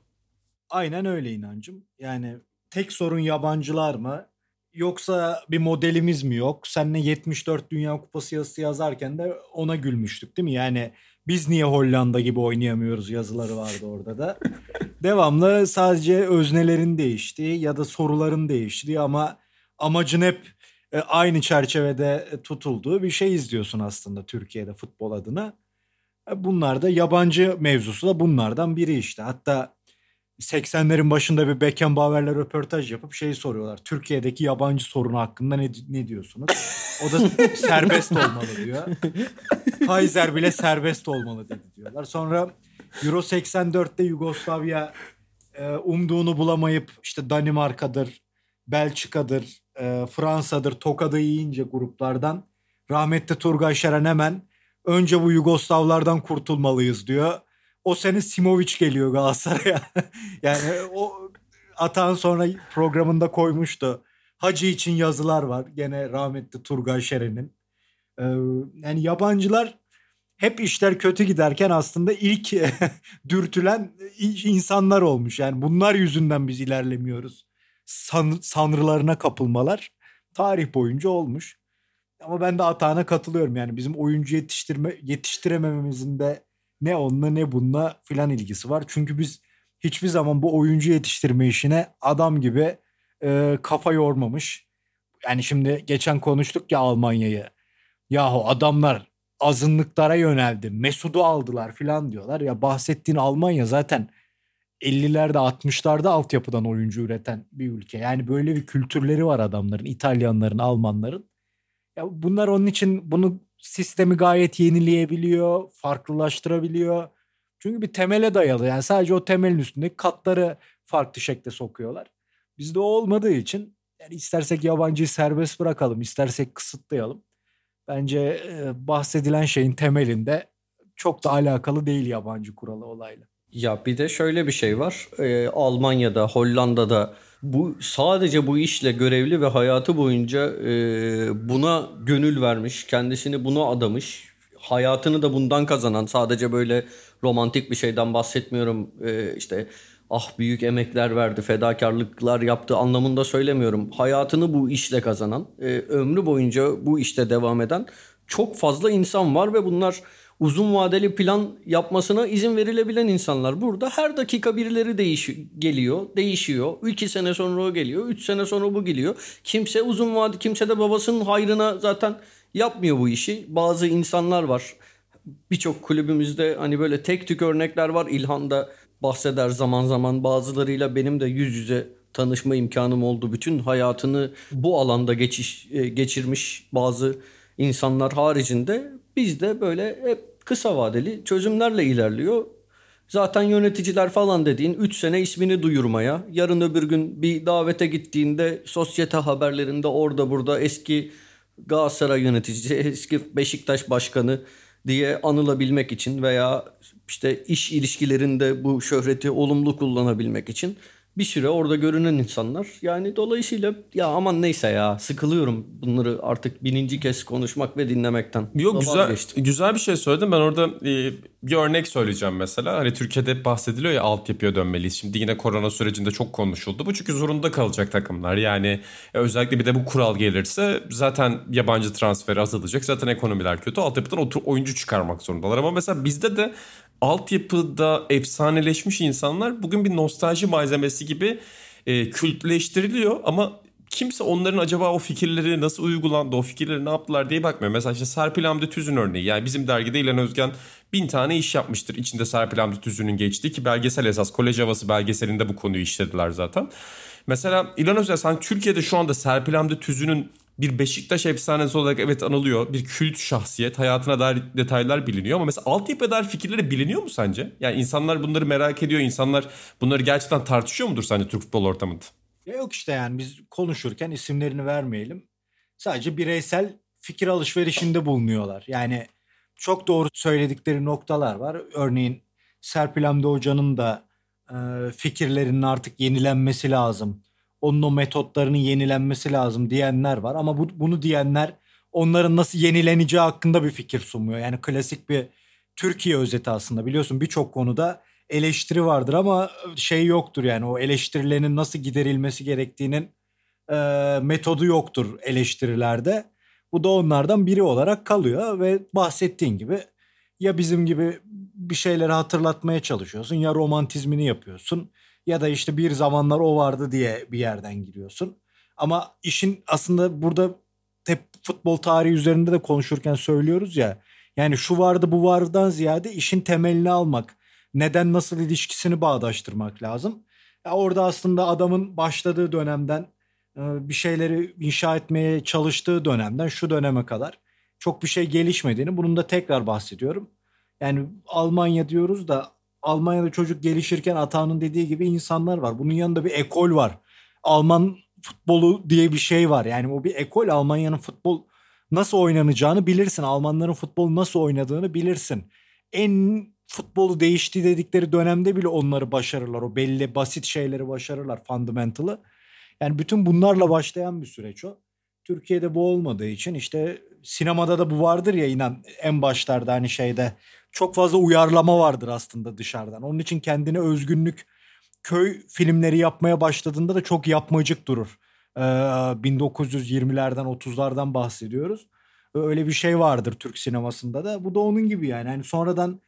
Aynen öyle inancım. Yani tek sorun yabancılar mı? Yoksa bir modelimiz mi yok? Seninle 74 Dünya Kupası yazısı yazarken de ona gülmüştük değil mi? Yani biz niye Hollanda gibi oynayamıyoruz yazıları vardı orada da. Devamlı sadece öznelerin değişti ya da soruların değişti ama amacın hep e, aynı çerçevede tutulduğu bir şey izliyorsun aslında Türkiye'de futbol adına. E, bunlar da yabancı mevzusu da bunlardan biri işte. Hatta 80'lerin başında bir Beckenbauer'le röportaj yapıp şeyi soruyorlar. Türkiye'deki yabancı sorunu hakkında ne, ne diyorsunuz? O da serbest olmalı diyor. Kaiser bile serbest olmalı dedi diyorlar. Sonra Euro 84'te Yugoslavya e, umduğunu bulamayıp işte Danimarka'dır, Belçika'dır, e, Fransa'dır tokadı yiyince gruplardan rahmetli Turgay Şeren hemen önce bu Yugoslavlardan kurtulmalıyız diyor. O sene Simovic geliyor Galatasaray'a. yani o Atan sonra programında koymuştu. Hacı için yazılar var. Gene rahmetli Turgay Şeren'in. Ee, yani yabancılar hep işler kötü giderken aslında ilk dürtülen insanlar olmuş. Yani bunlar yüzünden biz ilerlemiyoruz. San, sanrılarına kapılmalar tarih boyunca olmuş. Ama ben de Atahan'a katılıyorum. Yani bizim oyuncu yetiştirme yetiştiremememizin de ne onunla ne bununla filan ilgisi var. Çünkü biz hiçbir zaman bu oyuncu yetiştirme işine adam gibi e, kafa yormamış. Yani şimdi geçen konuştuk ya Almanya'yı. Yahu adamlar azınlıklara yöneldi. Mesud'u aldılar filan diyorlar. Ya bahsettiğin Almanya zaten 50'lerde 60'larda altyapıdan oyuncu üreten bir ülke. Yani böyle bir kültürleri var adamların, İtalyanların, Almanların. Ya bunlar onun için bunu sistemi gayet yenileyebiliyor, farklılaştırabiliyor. Çünkü bir temele dayalı. Yani sadece o temelin üstünde katları farklı şekilde sokuyorlar. Bizde o olmadığı için yani istersek yabancıyı serbest bırakalım, istersek kısıtlayalım. Bence e, bahsedilen şeyin temelinde çok da alakalı değil yabancı kuralı olayla. Ya bir de şöyle bir şey var. Ee, Almanya'da, Hollanda'da bu sadece bu işle görevli ve hayatı boyunca e, buna gönül vermiş, kendisini buna adamış, hayatını da bundan kazanan sadece böyle romantik bir şeyden bahsetmiyorum. E, işte ah büyük emekler verdi, fedakarlıklar yaptı anlamında söylemiyorum. Hayatını bu işle kazanan, e, ömrü boyunca bu işte devam eden çok fazla insan var ve bunlar uzun vadeli plan yapmasına izin verilebilen insanlar. Burada her dakika birileri değiş geliyor, değişiyor. 2 sene sonra o geliyor, 3 sene sonra bu geliyor. Kimse uzun vade, kimse de babasının hayrına zaten yapmıyor bu işi. Bazı insanlar var. Birçok kulübümüzde hani böyle tek tük örnekler var. İlhan da bahseder zaman zaman bazılarıyla benim de yüz yüze tanışma imkanım oldu. Bütün hayatını bu alanda geçiş e, geçirmiş bazı insanlar haricinde biz de böyle hep kısa vadeli çözümlerle ilerliyor. Zaten yöneticiler falan dediğin 3 sene ismini duyurmaya, yarın öbür gün bir davete gittiğinde sosyete haberlerinde orada burada eski Galatasaray yöneticisi, eski Beşiktaş başkanı diye anılabilmek için veya işte iş ilişkilerinde bu şöhreti olumlu kullanabilmek için bir süre orada görünen insanlar. Yani dolayısıyla ya aman neyse ya sıkılıyorum bunları artık bininci kez konuşmak ve dinlemekten. Yok güzel güzel bir şey söyledim. Ben orada e, bir örnek söyleyeceğim mesela. Hani Türkiye'de hep bahsediliyor ya altyapıya dönmeliyiz. Şimdi yine korona sürecinde çok konuşuldu. Bu çünkü zorunda kalacak takımlar. Yani e, özellikle bir de bu kural gelirse zaten yabancı transferi azalacak. Zaten ekonomiler kötü. Altyapıdan otur, oyuncu çıkarmak zorundalar. Ama mesela bizde de altyapıda efsaneleşmiş insanlar bugün bir nostalji malzemesi gibi e, kültleştiriliyor ama kimse onların acaba o fikirleri nasıl uygulandı, o fikirleri ne yaptılar diye bakmıyor. Mesela işte Serpil Hamdi Tüzün örneği. Yani bizim dergide İlhan Özgen bin tane iş yapmıştır. İçinde Serpil Hamdi Tüzün'ün geçtiği ki belgesel esas. Kolej Havası belgeselinde bu konuyu işlediler zaten. Mesela İlhan Özgen sen Türkiye'de şu anda Serpil Hamdi Tüzün'ün bir Beşiktaş efsanesi olarak evet anılıyor. Bir kült şahsiyet. Hayatına dair detaylar biliniyor ama mesela altyapıya dair fikirleri biliniyor mu sence? Yani insanlar bunları merak ediyor. İnsanlar bunları gerçekten tartışıyor mudur sence Türk futbol ortamında? Ya yok işte yani biz konuşurken isimlerini vermeyelim. Sadece bireysel fikir alışverişinde bulunuyorlar. Yani çok doğru söyledikleri noktalar var. Örneğin Serpil Hamdi Hoca'nın da e, fikirlerinin artık yenilenmesi lazım onun o metotlarının yenilenmesi lazım diyenler var. Ama bu, bunu diyenler onların nasıl yenileneceği hakkında bir fikir sunmuyor. Yani klasik bir Türkiye özeti aslında biliyorsun birçok konuda eleştiri vardır ama şey yoktur yani o eleştirilerin nasıl giderilmesi gerektiğinin e, metodu yoktur eleştirilerde. Bu da onlardan biri olarak kalıyor ve bahsettiğin gibi ya bizim gibi bir şeyleri hatırlatmaya çalışıyorsun ya romantizmini yapıyorsun ya da işte bir zamanlar o vardı diye bir yerden giriyorsun. Ama işin aslında burada hep futbol tarihi üzerinde de konuşurken söylüyoruz ya. Yani şu vardı bu vardan ziyade işin temelini almak. Neden nasıl ilişkisini bağdaştırmak lazım. Ya orada aslında adamın başladığı dönemden e, bir şeyleri inşa etmeye çalıştığı dönemden şu döneme kadar çok bir şey gelişmediğini bunun da tekrar bahsediyorum. Yani Almanya diyoruz da Almanya'da çocuk gelişirken Atağ'ın dediği gibi insanlar var. Bunun yanında bir ekol var. Alman futbolu diye bir şey var. Yani o bir ekol Almanya'nın futbol nasıl oynanacağını bilirsin. Almanların futbolu nasıl oynadığını bilirsin. En futbolu değişti dedikleri dönemde bile onları başarırlar. O belli basit şeyleri başarırlar fundamental'ı. Yani bütün bunlarla başlayan bir süreç o. Türkiye'de bu olmadığı için işte sinemada da bu vardır ya inan en başlarda hani şeyde çok fazla uyarlama vardır aslında dışarıdan. Onun için kendine özgünlük köy filmleri yapmaya başladığında da çok yapmacık durur. Ee, 1920'lerden 30'lardan bahsediyoruz. Öyle bir şey vardır Türk sinemasında da. Bu da onun gibi yani. yani sonradan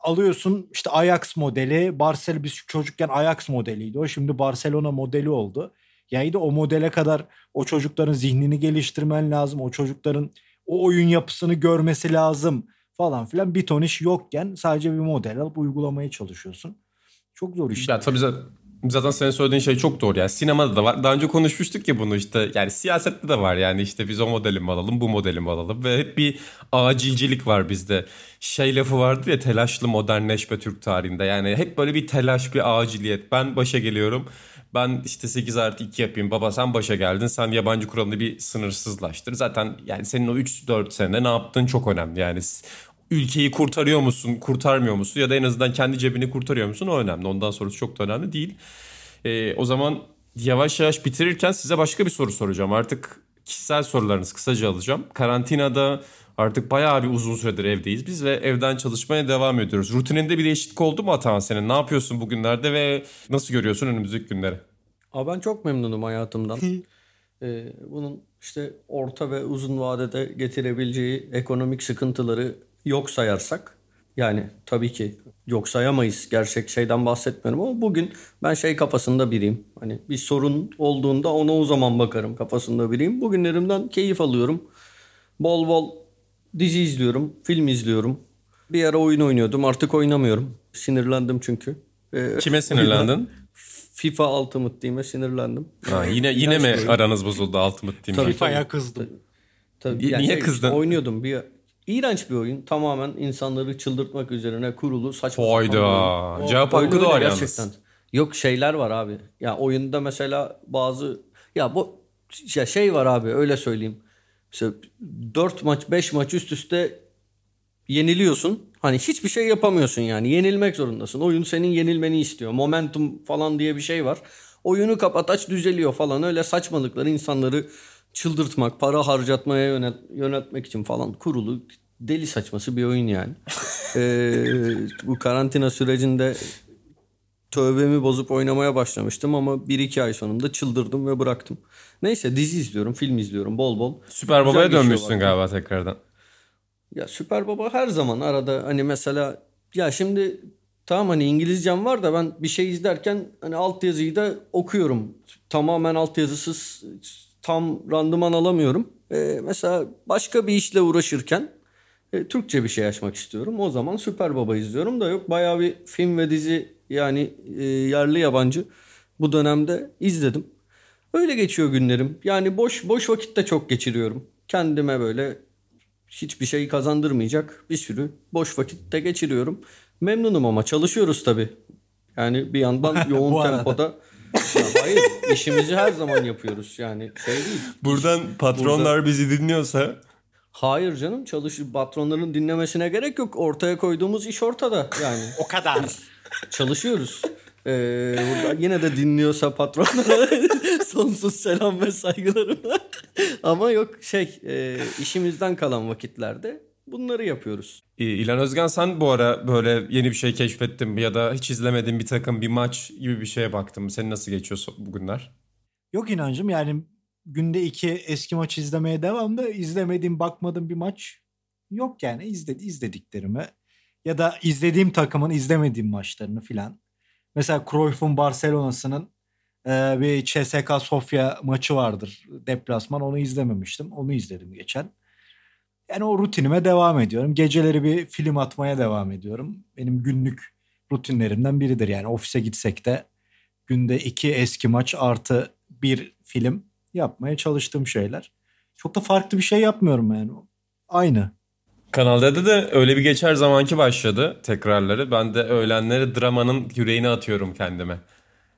alıyorsun işte Ajax modeli. Barcelona biz çocukken Ajax modeliydi o. Şimdi Barcelona modeli oldu. Yani de o modele kadar o çocukların zihnini geliştirmen lazım. O çocukların o oyun yapısını görmesi lazım falan filan. Bir ton iş yokken sadece bir model alıp uygulamaya çalışıyorsun. Çok zor iş. Ya tabii zaten, zaten senin söylediğin şey çok doğru. Yani sinemada da var. Daha önce konuşmuştuk ya bunu işte. Yani siyasette de var. Yani işte biz o modeli mi alalım, bu modeli mi alalım. Ve hep bir acilcilik var bizde. Şey lafı vardı ya telaşlı modernleşme Türk tarihinde. Yani hep böyle bir telaş, bir aciliyet. Ben başa geliyorum. Ben işte 8 artı 2 yapayım. Baba sen başa geldin. Sen yabancı kuralını bir sınırsızlaştır. Zaten yani senin o 3-4 sene ne yaptığın çok önemli. Yani ülkeyi kurtarıyor musun, kurtarmıyor musun ya da en azından kendi cebini kurtarıyor musun o önemli. Ondan sonrası çok da önemli değil. Ee, o zaman yavaş yavaş bitirirken size başka bir soru soracağım. Artık kişisel sorularınız kısaca alacağım. Karantinada artık bayağı bir uzun süredir evdeyiz biz ve evden çalışmaya devam ediyoruz. Rutininde bir değişiklik oldu mu Atahan senin? Ne yapıyorsun bugünlerde ve nasıl görüyorsun önümüzdeki günleri? Abi ben çok memnunum hayatımdan. ee, bunun işte orta ve uzun vadede getirebileceği ekonomik sıkıntıları yok sayarsak yani tabii ki yok sayamayız gerçek şeyden bahsetmiyorum ama bugün ben şey kafasında biriyim. Hani bir sorun olduğunda ona o zaman bakarım kafasında biriyim. Bugünlerimden keyif alıyorum. Bol bol dizi izliyorum, film izliyorum. Bir ara oyun oynuyordum artık oynamıyorum. Sinirlendim çünkü. Ee, Kime sinirlendin? FIFA Ultimate Team'e sinirlendim. Ha, yine yine mi aranız bozuldu Ultimate Team'e? FIFA'ya kızdım. Tabii, yani Niye şey, kızdın? Oynuyordum bir İğrenç bir oyun. Tamamen insanları çıldırtmak üzerine kurulu saçma Hayda. Cevap hakkı da var gerçekten. yalnız. Yok şeyler var abi. Ya oyunda mesela bazı ya bu ya şey var abi öyle söyleyeyim. Mesela 4 maç 5 maç üst üste yeniliyorsun. Hani hiçbir şey yapamıyorsun yani. Yenilmek zorundasın. Oyun senin yenilmeni istiyor. Momentum falan diye bir şey var. Oyunu kapat aç düzeliyor falan. Öyle saçmalıkları insanları çıldırtmak, para harcatmaya yönet, yönetmek için falan kurulu deli saçması bir oyun yani. ee, bu karantina sürecinde tövbemi bozup oynamaya başlamıştım ama bir iki ay sonunda çıldırdım ve bıraktım. Neyse dizi izliyorum, film izliyorum bol bol. Süper Baba'ya dönmüşsün galiba tekrardan. Ya Süper Baba her zaman arada hani mesela ya şimdi tamam hani İngilizcem var da ben bir şey izlerken hani altyazıyı da okuyorum. Tamamen altyazısız tam randıman alamıyorum. Ee, mesela başka bir işle uğraşırken e, Türkçe bir şey açmak istiyorum. O zaman Süper Baba izliyorum da yok bayağı bir film ve dizi yani e, yerli yabancı bu dönemde izledim. Öyle geçiyor günlerim. Yani boş boş vakitte çok geçiriyorum. Kendime böyle hiçbir şey kazandırmayacak bir sürü boş vakitte geçiriyorum. Memnunum ama çalışıyoruz tabii. Yani bir yandan yoğun tempoda ya hayır işimizi her zaman yapıyoruz yani şey değil. Buradan patronlar Burada... bizi dinliyorsa Hayır canım çalışır patronların dinlemesine gerek yok. Ortaya koyduğumuz iş ortada yani. o kadar. Çalışıyoruz. Ee, burada yine de dinliyorsa patronlara sonsuz selam ve saygılarım. Ama yok şey e, işimizden kalan vakitlerde bunları yapıyoruz. İlan Özgen sen bu ara böyle yeni bir şey keşfettin mi ya da hiç izlemediğin bir takım bir maç gibi bir şeye baktın mı? Senin nasıl geçiyor bugünler? Yok inancım yani günde iki eski maç izlemeye devam da izlemediğim bakmadığım bir maç yok yani izledi izlediklerimi ya da izlediğim takımın izlemediğim maçlarını filan. Mesela Cruyff'un Barcelona'sının Ee, bir CSK Sofya maçı vardır deplasman onu izlememiştim. Onu izledim geçen. Yani o rutinime devam ediyorum. Geceleri bir film atmaya devam ediyorum. Benim günlük rutinlerimden biridir. Yani ofise gitsek de günde iki eski maç artı bir film yapmaya çalıştığım şeyler. Çok da farklı bir şey yapmıyorum yani. Aynı. Kanal D'de de öyle bir geçer zamanki başladı tekrarları. Ben de öğlenleri dramanın yüreğine atıyorum kendime.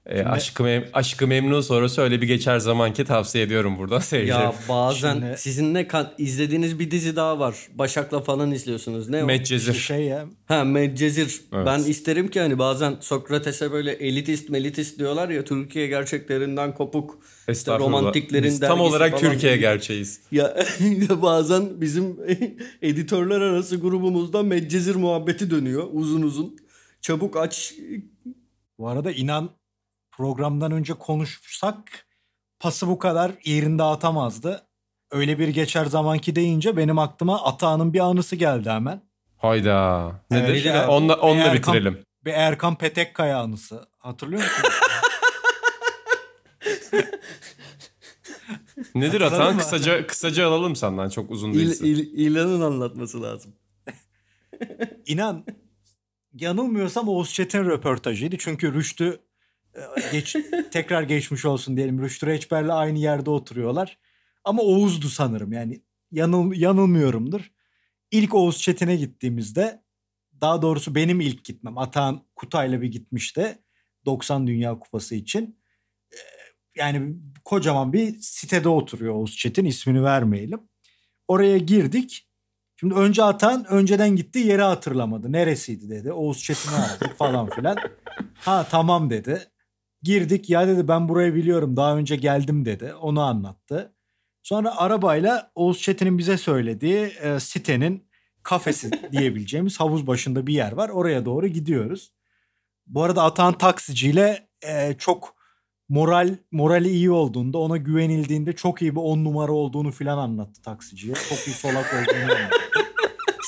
E, aşkı, mem aşkı memnun sonrası öyle bir geçer zamanki tavsiye ediyorum buradan seyirciler. Ya bazen Şimdi- sizinle kan- izlediğiniz bir dizi daha var. Başak'la falan izliyorsunuz. Ne o? Medcezir. Şey ya Ha Medcezir. Evet. Ben isterim ki hani bazen Sokrates'e böyle elitist melitist diyorlar ya Türkiye gerçeklerinden kopuk. işte romantiklerin Biz tam olarak falan. Türkiye gerçeğiyiz. Ya bazen bizim editörler arası grubumuzda Medcezir muhabbeti dönüyor uzun uzun. Çabuk aç. Bu arada inan programdan önce konuşsak pası bu kadar yerinde atamazdı. Öyle bir geçer zamanki deyince benim aklıma Atağan'ın bir anısı geldi hemen. Hayda. Nedir? Evet, ya. onunla onunla Erkan- bitirelim. Bir Erkan Petekkaya anısı. Hatırlıyor musun? Nedir Atan? Kısaca kısaca alalım senden. Çok uzun İl, değilsin. il, İlan'ın anlatması lazım. İnan yanılmıyorsam Oğuz Çetin röportajıydı. Çünkü Rüştü geç, tekrar geçmiş olsun diyelim. Rüştü Reçber'le aynı yerde oturuyorlar. Ama Oğuz'du sanırım yani yanıl, yanılmıyorumdur. İlk Oğuz Çetin'e gittiğimizde daha doğrusu benim ilk gitmem. Atan Kutay'la bir gitmişti. 90 Dünya Kupası için. E, Yani kocaman bir sitede oturuyor Oğuz Çetin ismini vermeyelim. Oraya girdik. Şimdi önce atan önceden gitti yeri hatırlamadı. Neresiydi dedi. Oğuz Çetin'i aradık falan filan. Ha tamam dedi. Girdik ya dedi ben burayı biliyorum daha önce geldim dedi. Onu anlattı. Sonra arabayla Oğuz Çetin'in bize söylediği e, sitenin kafesi diyebileceğimiz havuz başında bir yer var. Oraya doğru gidiyoruz. Bu arada Atan taksiciyle e, çok moral morali iyi olduğunda ona güvenildiğinde çok iyi bir on numara olduğunu filan anlattı taksiciye. Çok iyi solak olduğunu anlattı.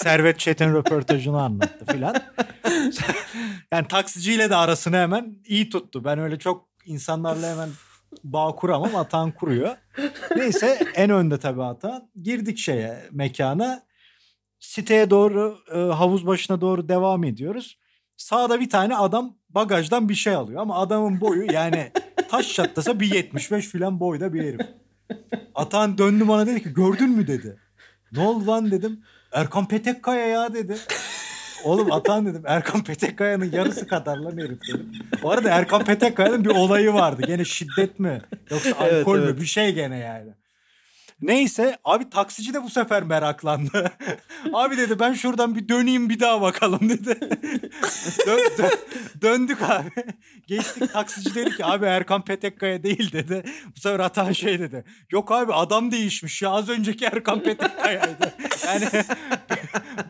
Servet Çetin röportajını anlattı filan. yani taksiciyle de arasını hemen iyi tuttu. Ben öyle çok insanlarla hemen bağ kuramam. Atan kuruyor. Neyse en önde tabii Atan. Girdik şeye mekana. Siteye doğru e, havuz başına doğru devam ediyoruz. Sağda bir tane adam bagajdan bir şey alıyor ama adamın boyu yani taş çatlasa bir 75 filan boyda bir herif. Atan döndü bana dedi ki gördün mü dedi. Ne oldu lan dedim. Erkan Petekkaya ya dedi. Oğlum Atan dedim Erkan Petekkaya'nın yarısı kadar lan herif dedim. Bu arada Erkan Petekkaya'nın bir olayı vardı. Gene şiddet mi yoksa Evet, alkol mü evet. bir şey gene yani. Neyse abi taksici de bu sefer meraklandı. abi dedi ben şuradan bir döneyim bir daha bakalım dedi. Dön- dön- döndük abi. Geçtik taksici dedi ki abi Erkan Petekkaya değil dedi. Bu sefer Atan şey dedi. Yok abi adam değişmiş ya az önceki Erkan Petekkaya'ydı. Yani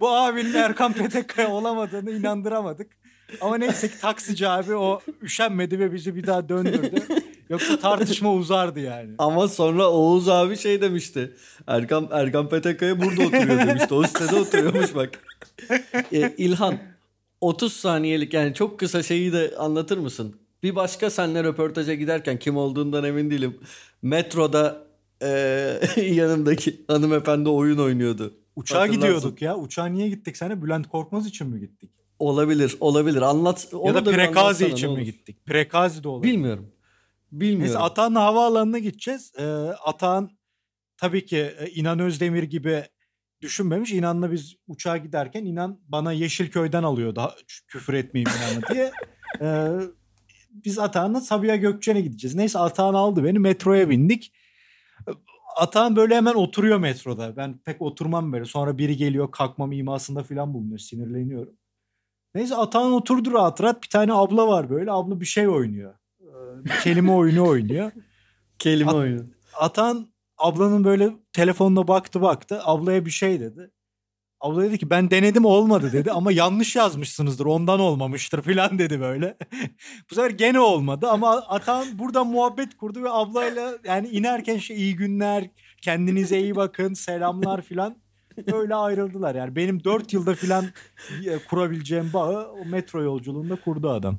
bu abinin Erkan Petekkaya olamadığını inandıramadık. Ama neyse ki taksici abi o üşenmedi ve bizi bir daha döndürdü. Yoksa tartışma uzardı yani. Ama sonra Oğuz abi şey demişti. Erkan Erkan Petekkaya burada oturuyor demişti. O sitede oturuyormuş bak. E, İlhan 30 saniyelik yani çok kısa şeyi de anlatır mısın? Bir başka seninle röportaja giderken kim olduğundan emin değilim. Metroda e, yanımdaki hanımefendi oyun oynuyordu. Uçağa Hatırlarsın. gidiyorduk ya. Uçağa niye gittik sana? Bülent Korkmaz için mi gittik? Olabilir, olabilir. Anlat. ya da Prekazi için mi gittik? Prekazi de olabilir. Bilmiyorum. Bilmiyorum. Neyse Atahan havaalanına gideceğiz. Ee, Atahan tabii ki e, İnan Özdemir gibi düşünmemiş. İnan'la biz uçağa giderken İnan bana Yeşilköy'den alıyor daha küfür etmeyeyim İnan'a diye. Ee, biz Atahan'la Sabiha Gökçen'e gideceğiz. Neyse Atahan aldı beni metroya bindik. Atahan böyle hemen oturuyor metroda. Ben pek oturmam böyle. Sonra biri geliyor kalkmam imasında falan bulunuyor. Sinirleniyorum. Neyse Atahan oturdu rahat rahat. Bir tane abla var böyle. Abla bir şey oynuyor. Kelime oyunu oynuyor. Kelime At- oyunu. Atan ablanın böyle telefonuna baktı baktı. Ablaya bir şey dedi. Abla dedi ki ben denedim olmadı dedi ama yanlış yazmışsınızdır ondan olmamıştır filan dedi böyle. Bu sefer gene olmadı ama Atan burada muhabbet kurdu ve ablayla yani inerken şey iyi günler kendinize iyi bakın selamlar filan öyle ayrıldılar. Yani benim 4 yılda filan e, kurabileceğim bağı o metro yolculuğunda kurdu adam.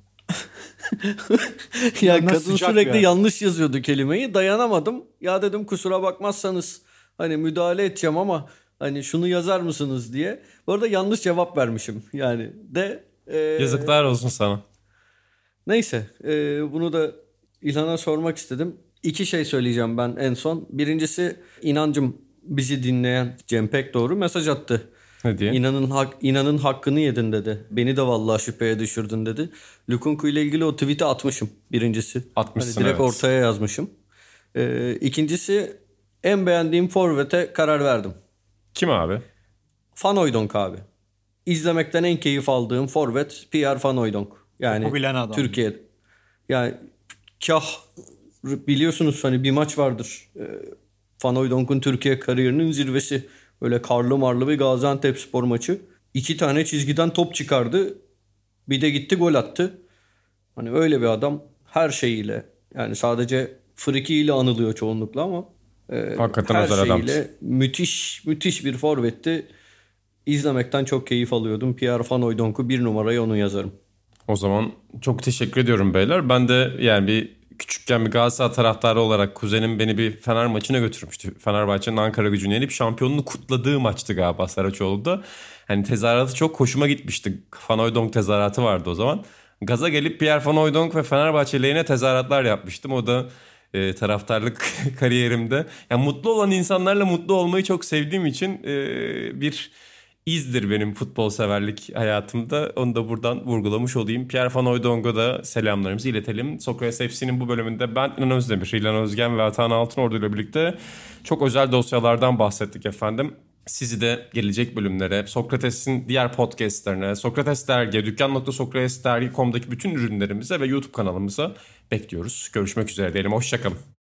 Ya Nasıl kadın sürekli ya. yanlış yazıyordu kelimeyi. Dayanamadım. Ya dedim kusura bakmazsanız hani müdahale edeceğim ama hani şunu yazar mısınız diye. Bu arada yanlış cevap vermişim. Yani de e, Yazıklar olsun sana. Neyse e, bunu da İlhan'a sormak istedim. İki şey söyleyeceğim ben en son. Birincisi inancım bizi dinleyen Cem Pek doğru mesaj attı. Ne diye? İnanın hak, inanın hakkını yedin dedi. Beni de vallahi şüpheye düşürdün dedi. Lukunku ile ilgili o tweet'i atmışım birincisi. Atmışsın, Hani direkt evet. ortaya yazmışım. Ee, ikincisi en beğendiğim forvete karar verdim. Kim abi? Van Hooijdonk abi. İzlemekten en keyif aldığım forvet Pierre Van Hooijdonk. Yani Topu bilen adam. Türkiye. Yani kah biliyorsunuz hani bir maç vardır. Ee, Van Hooijdonk'un Türkiye kariyerinin zirvesi. Böyle karlı marlı bir Gaziantep spor maçı. İki tane çizgiden top çıkardı. Bir de gitti gol attı. Hani öyle bir adam her şeyiyle yani sadece frikiyle anılıyor çoğunlukla ama e, Hakikaten her özel şeyiyle müthiş müthiş bir forvetti. İzlemekten çok keyif alıyordum. Pierre Van Hooijdonk'u bir numaraya onu yazarım. O zaman çok teşekkür ediyorum beyler. Ben de yani bir küçükken bir Galatasaray taraftarı olarak kuzenim beni bir Fener maçına götürmüştü. Fenerbahçe'nin Ankara gücünü yenip şampiyonluğunu kutladığı maçtı galiba Saraçoğlu'da. Hani tezahüratı çok hoşuma gitmişti. Van Hooijdonk tezahüratı vardı o zaman. Gaza gelip Pierre Van Hooijdonk ve Fenerbahçe lehine tezahüratlar yapmıştım. O da e, taraftarlık kariyerimde. Yani mutlu olan insanlarla mutlu olmayı çok sevdiğim için e, bir izdir benim futbol severlik hayatımda. Onu da buradan vurgulamış olayım. Pierre Van Hooijdonk'a da selamlarımızı iletelim. Sokrates FC'nin bu bölümünde ben İlhan Özdemir, İlhan Özgen ve Atan Altınordu ile birlikte çok özel dosyalardan bahsettik efendim. Sizi de gelecek bölümlere, Sokrates'in diğer podcastlerine, Sokrates Dergi, dükkan.sokratesdergi.com'daki bütün ürünlerimize ve YouTube kanalımıza bekliyoruz. Görüşmek üzere diyelim. Hoşçakalın.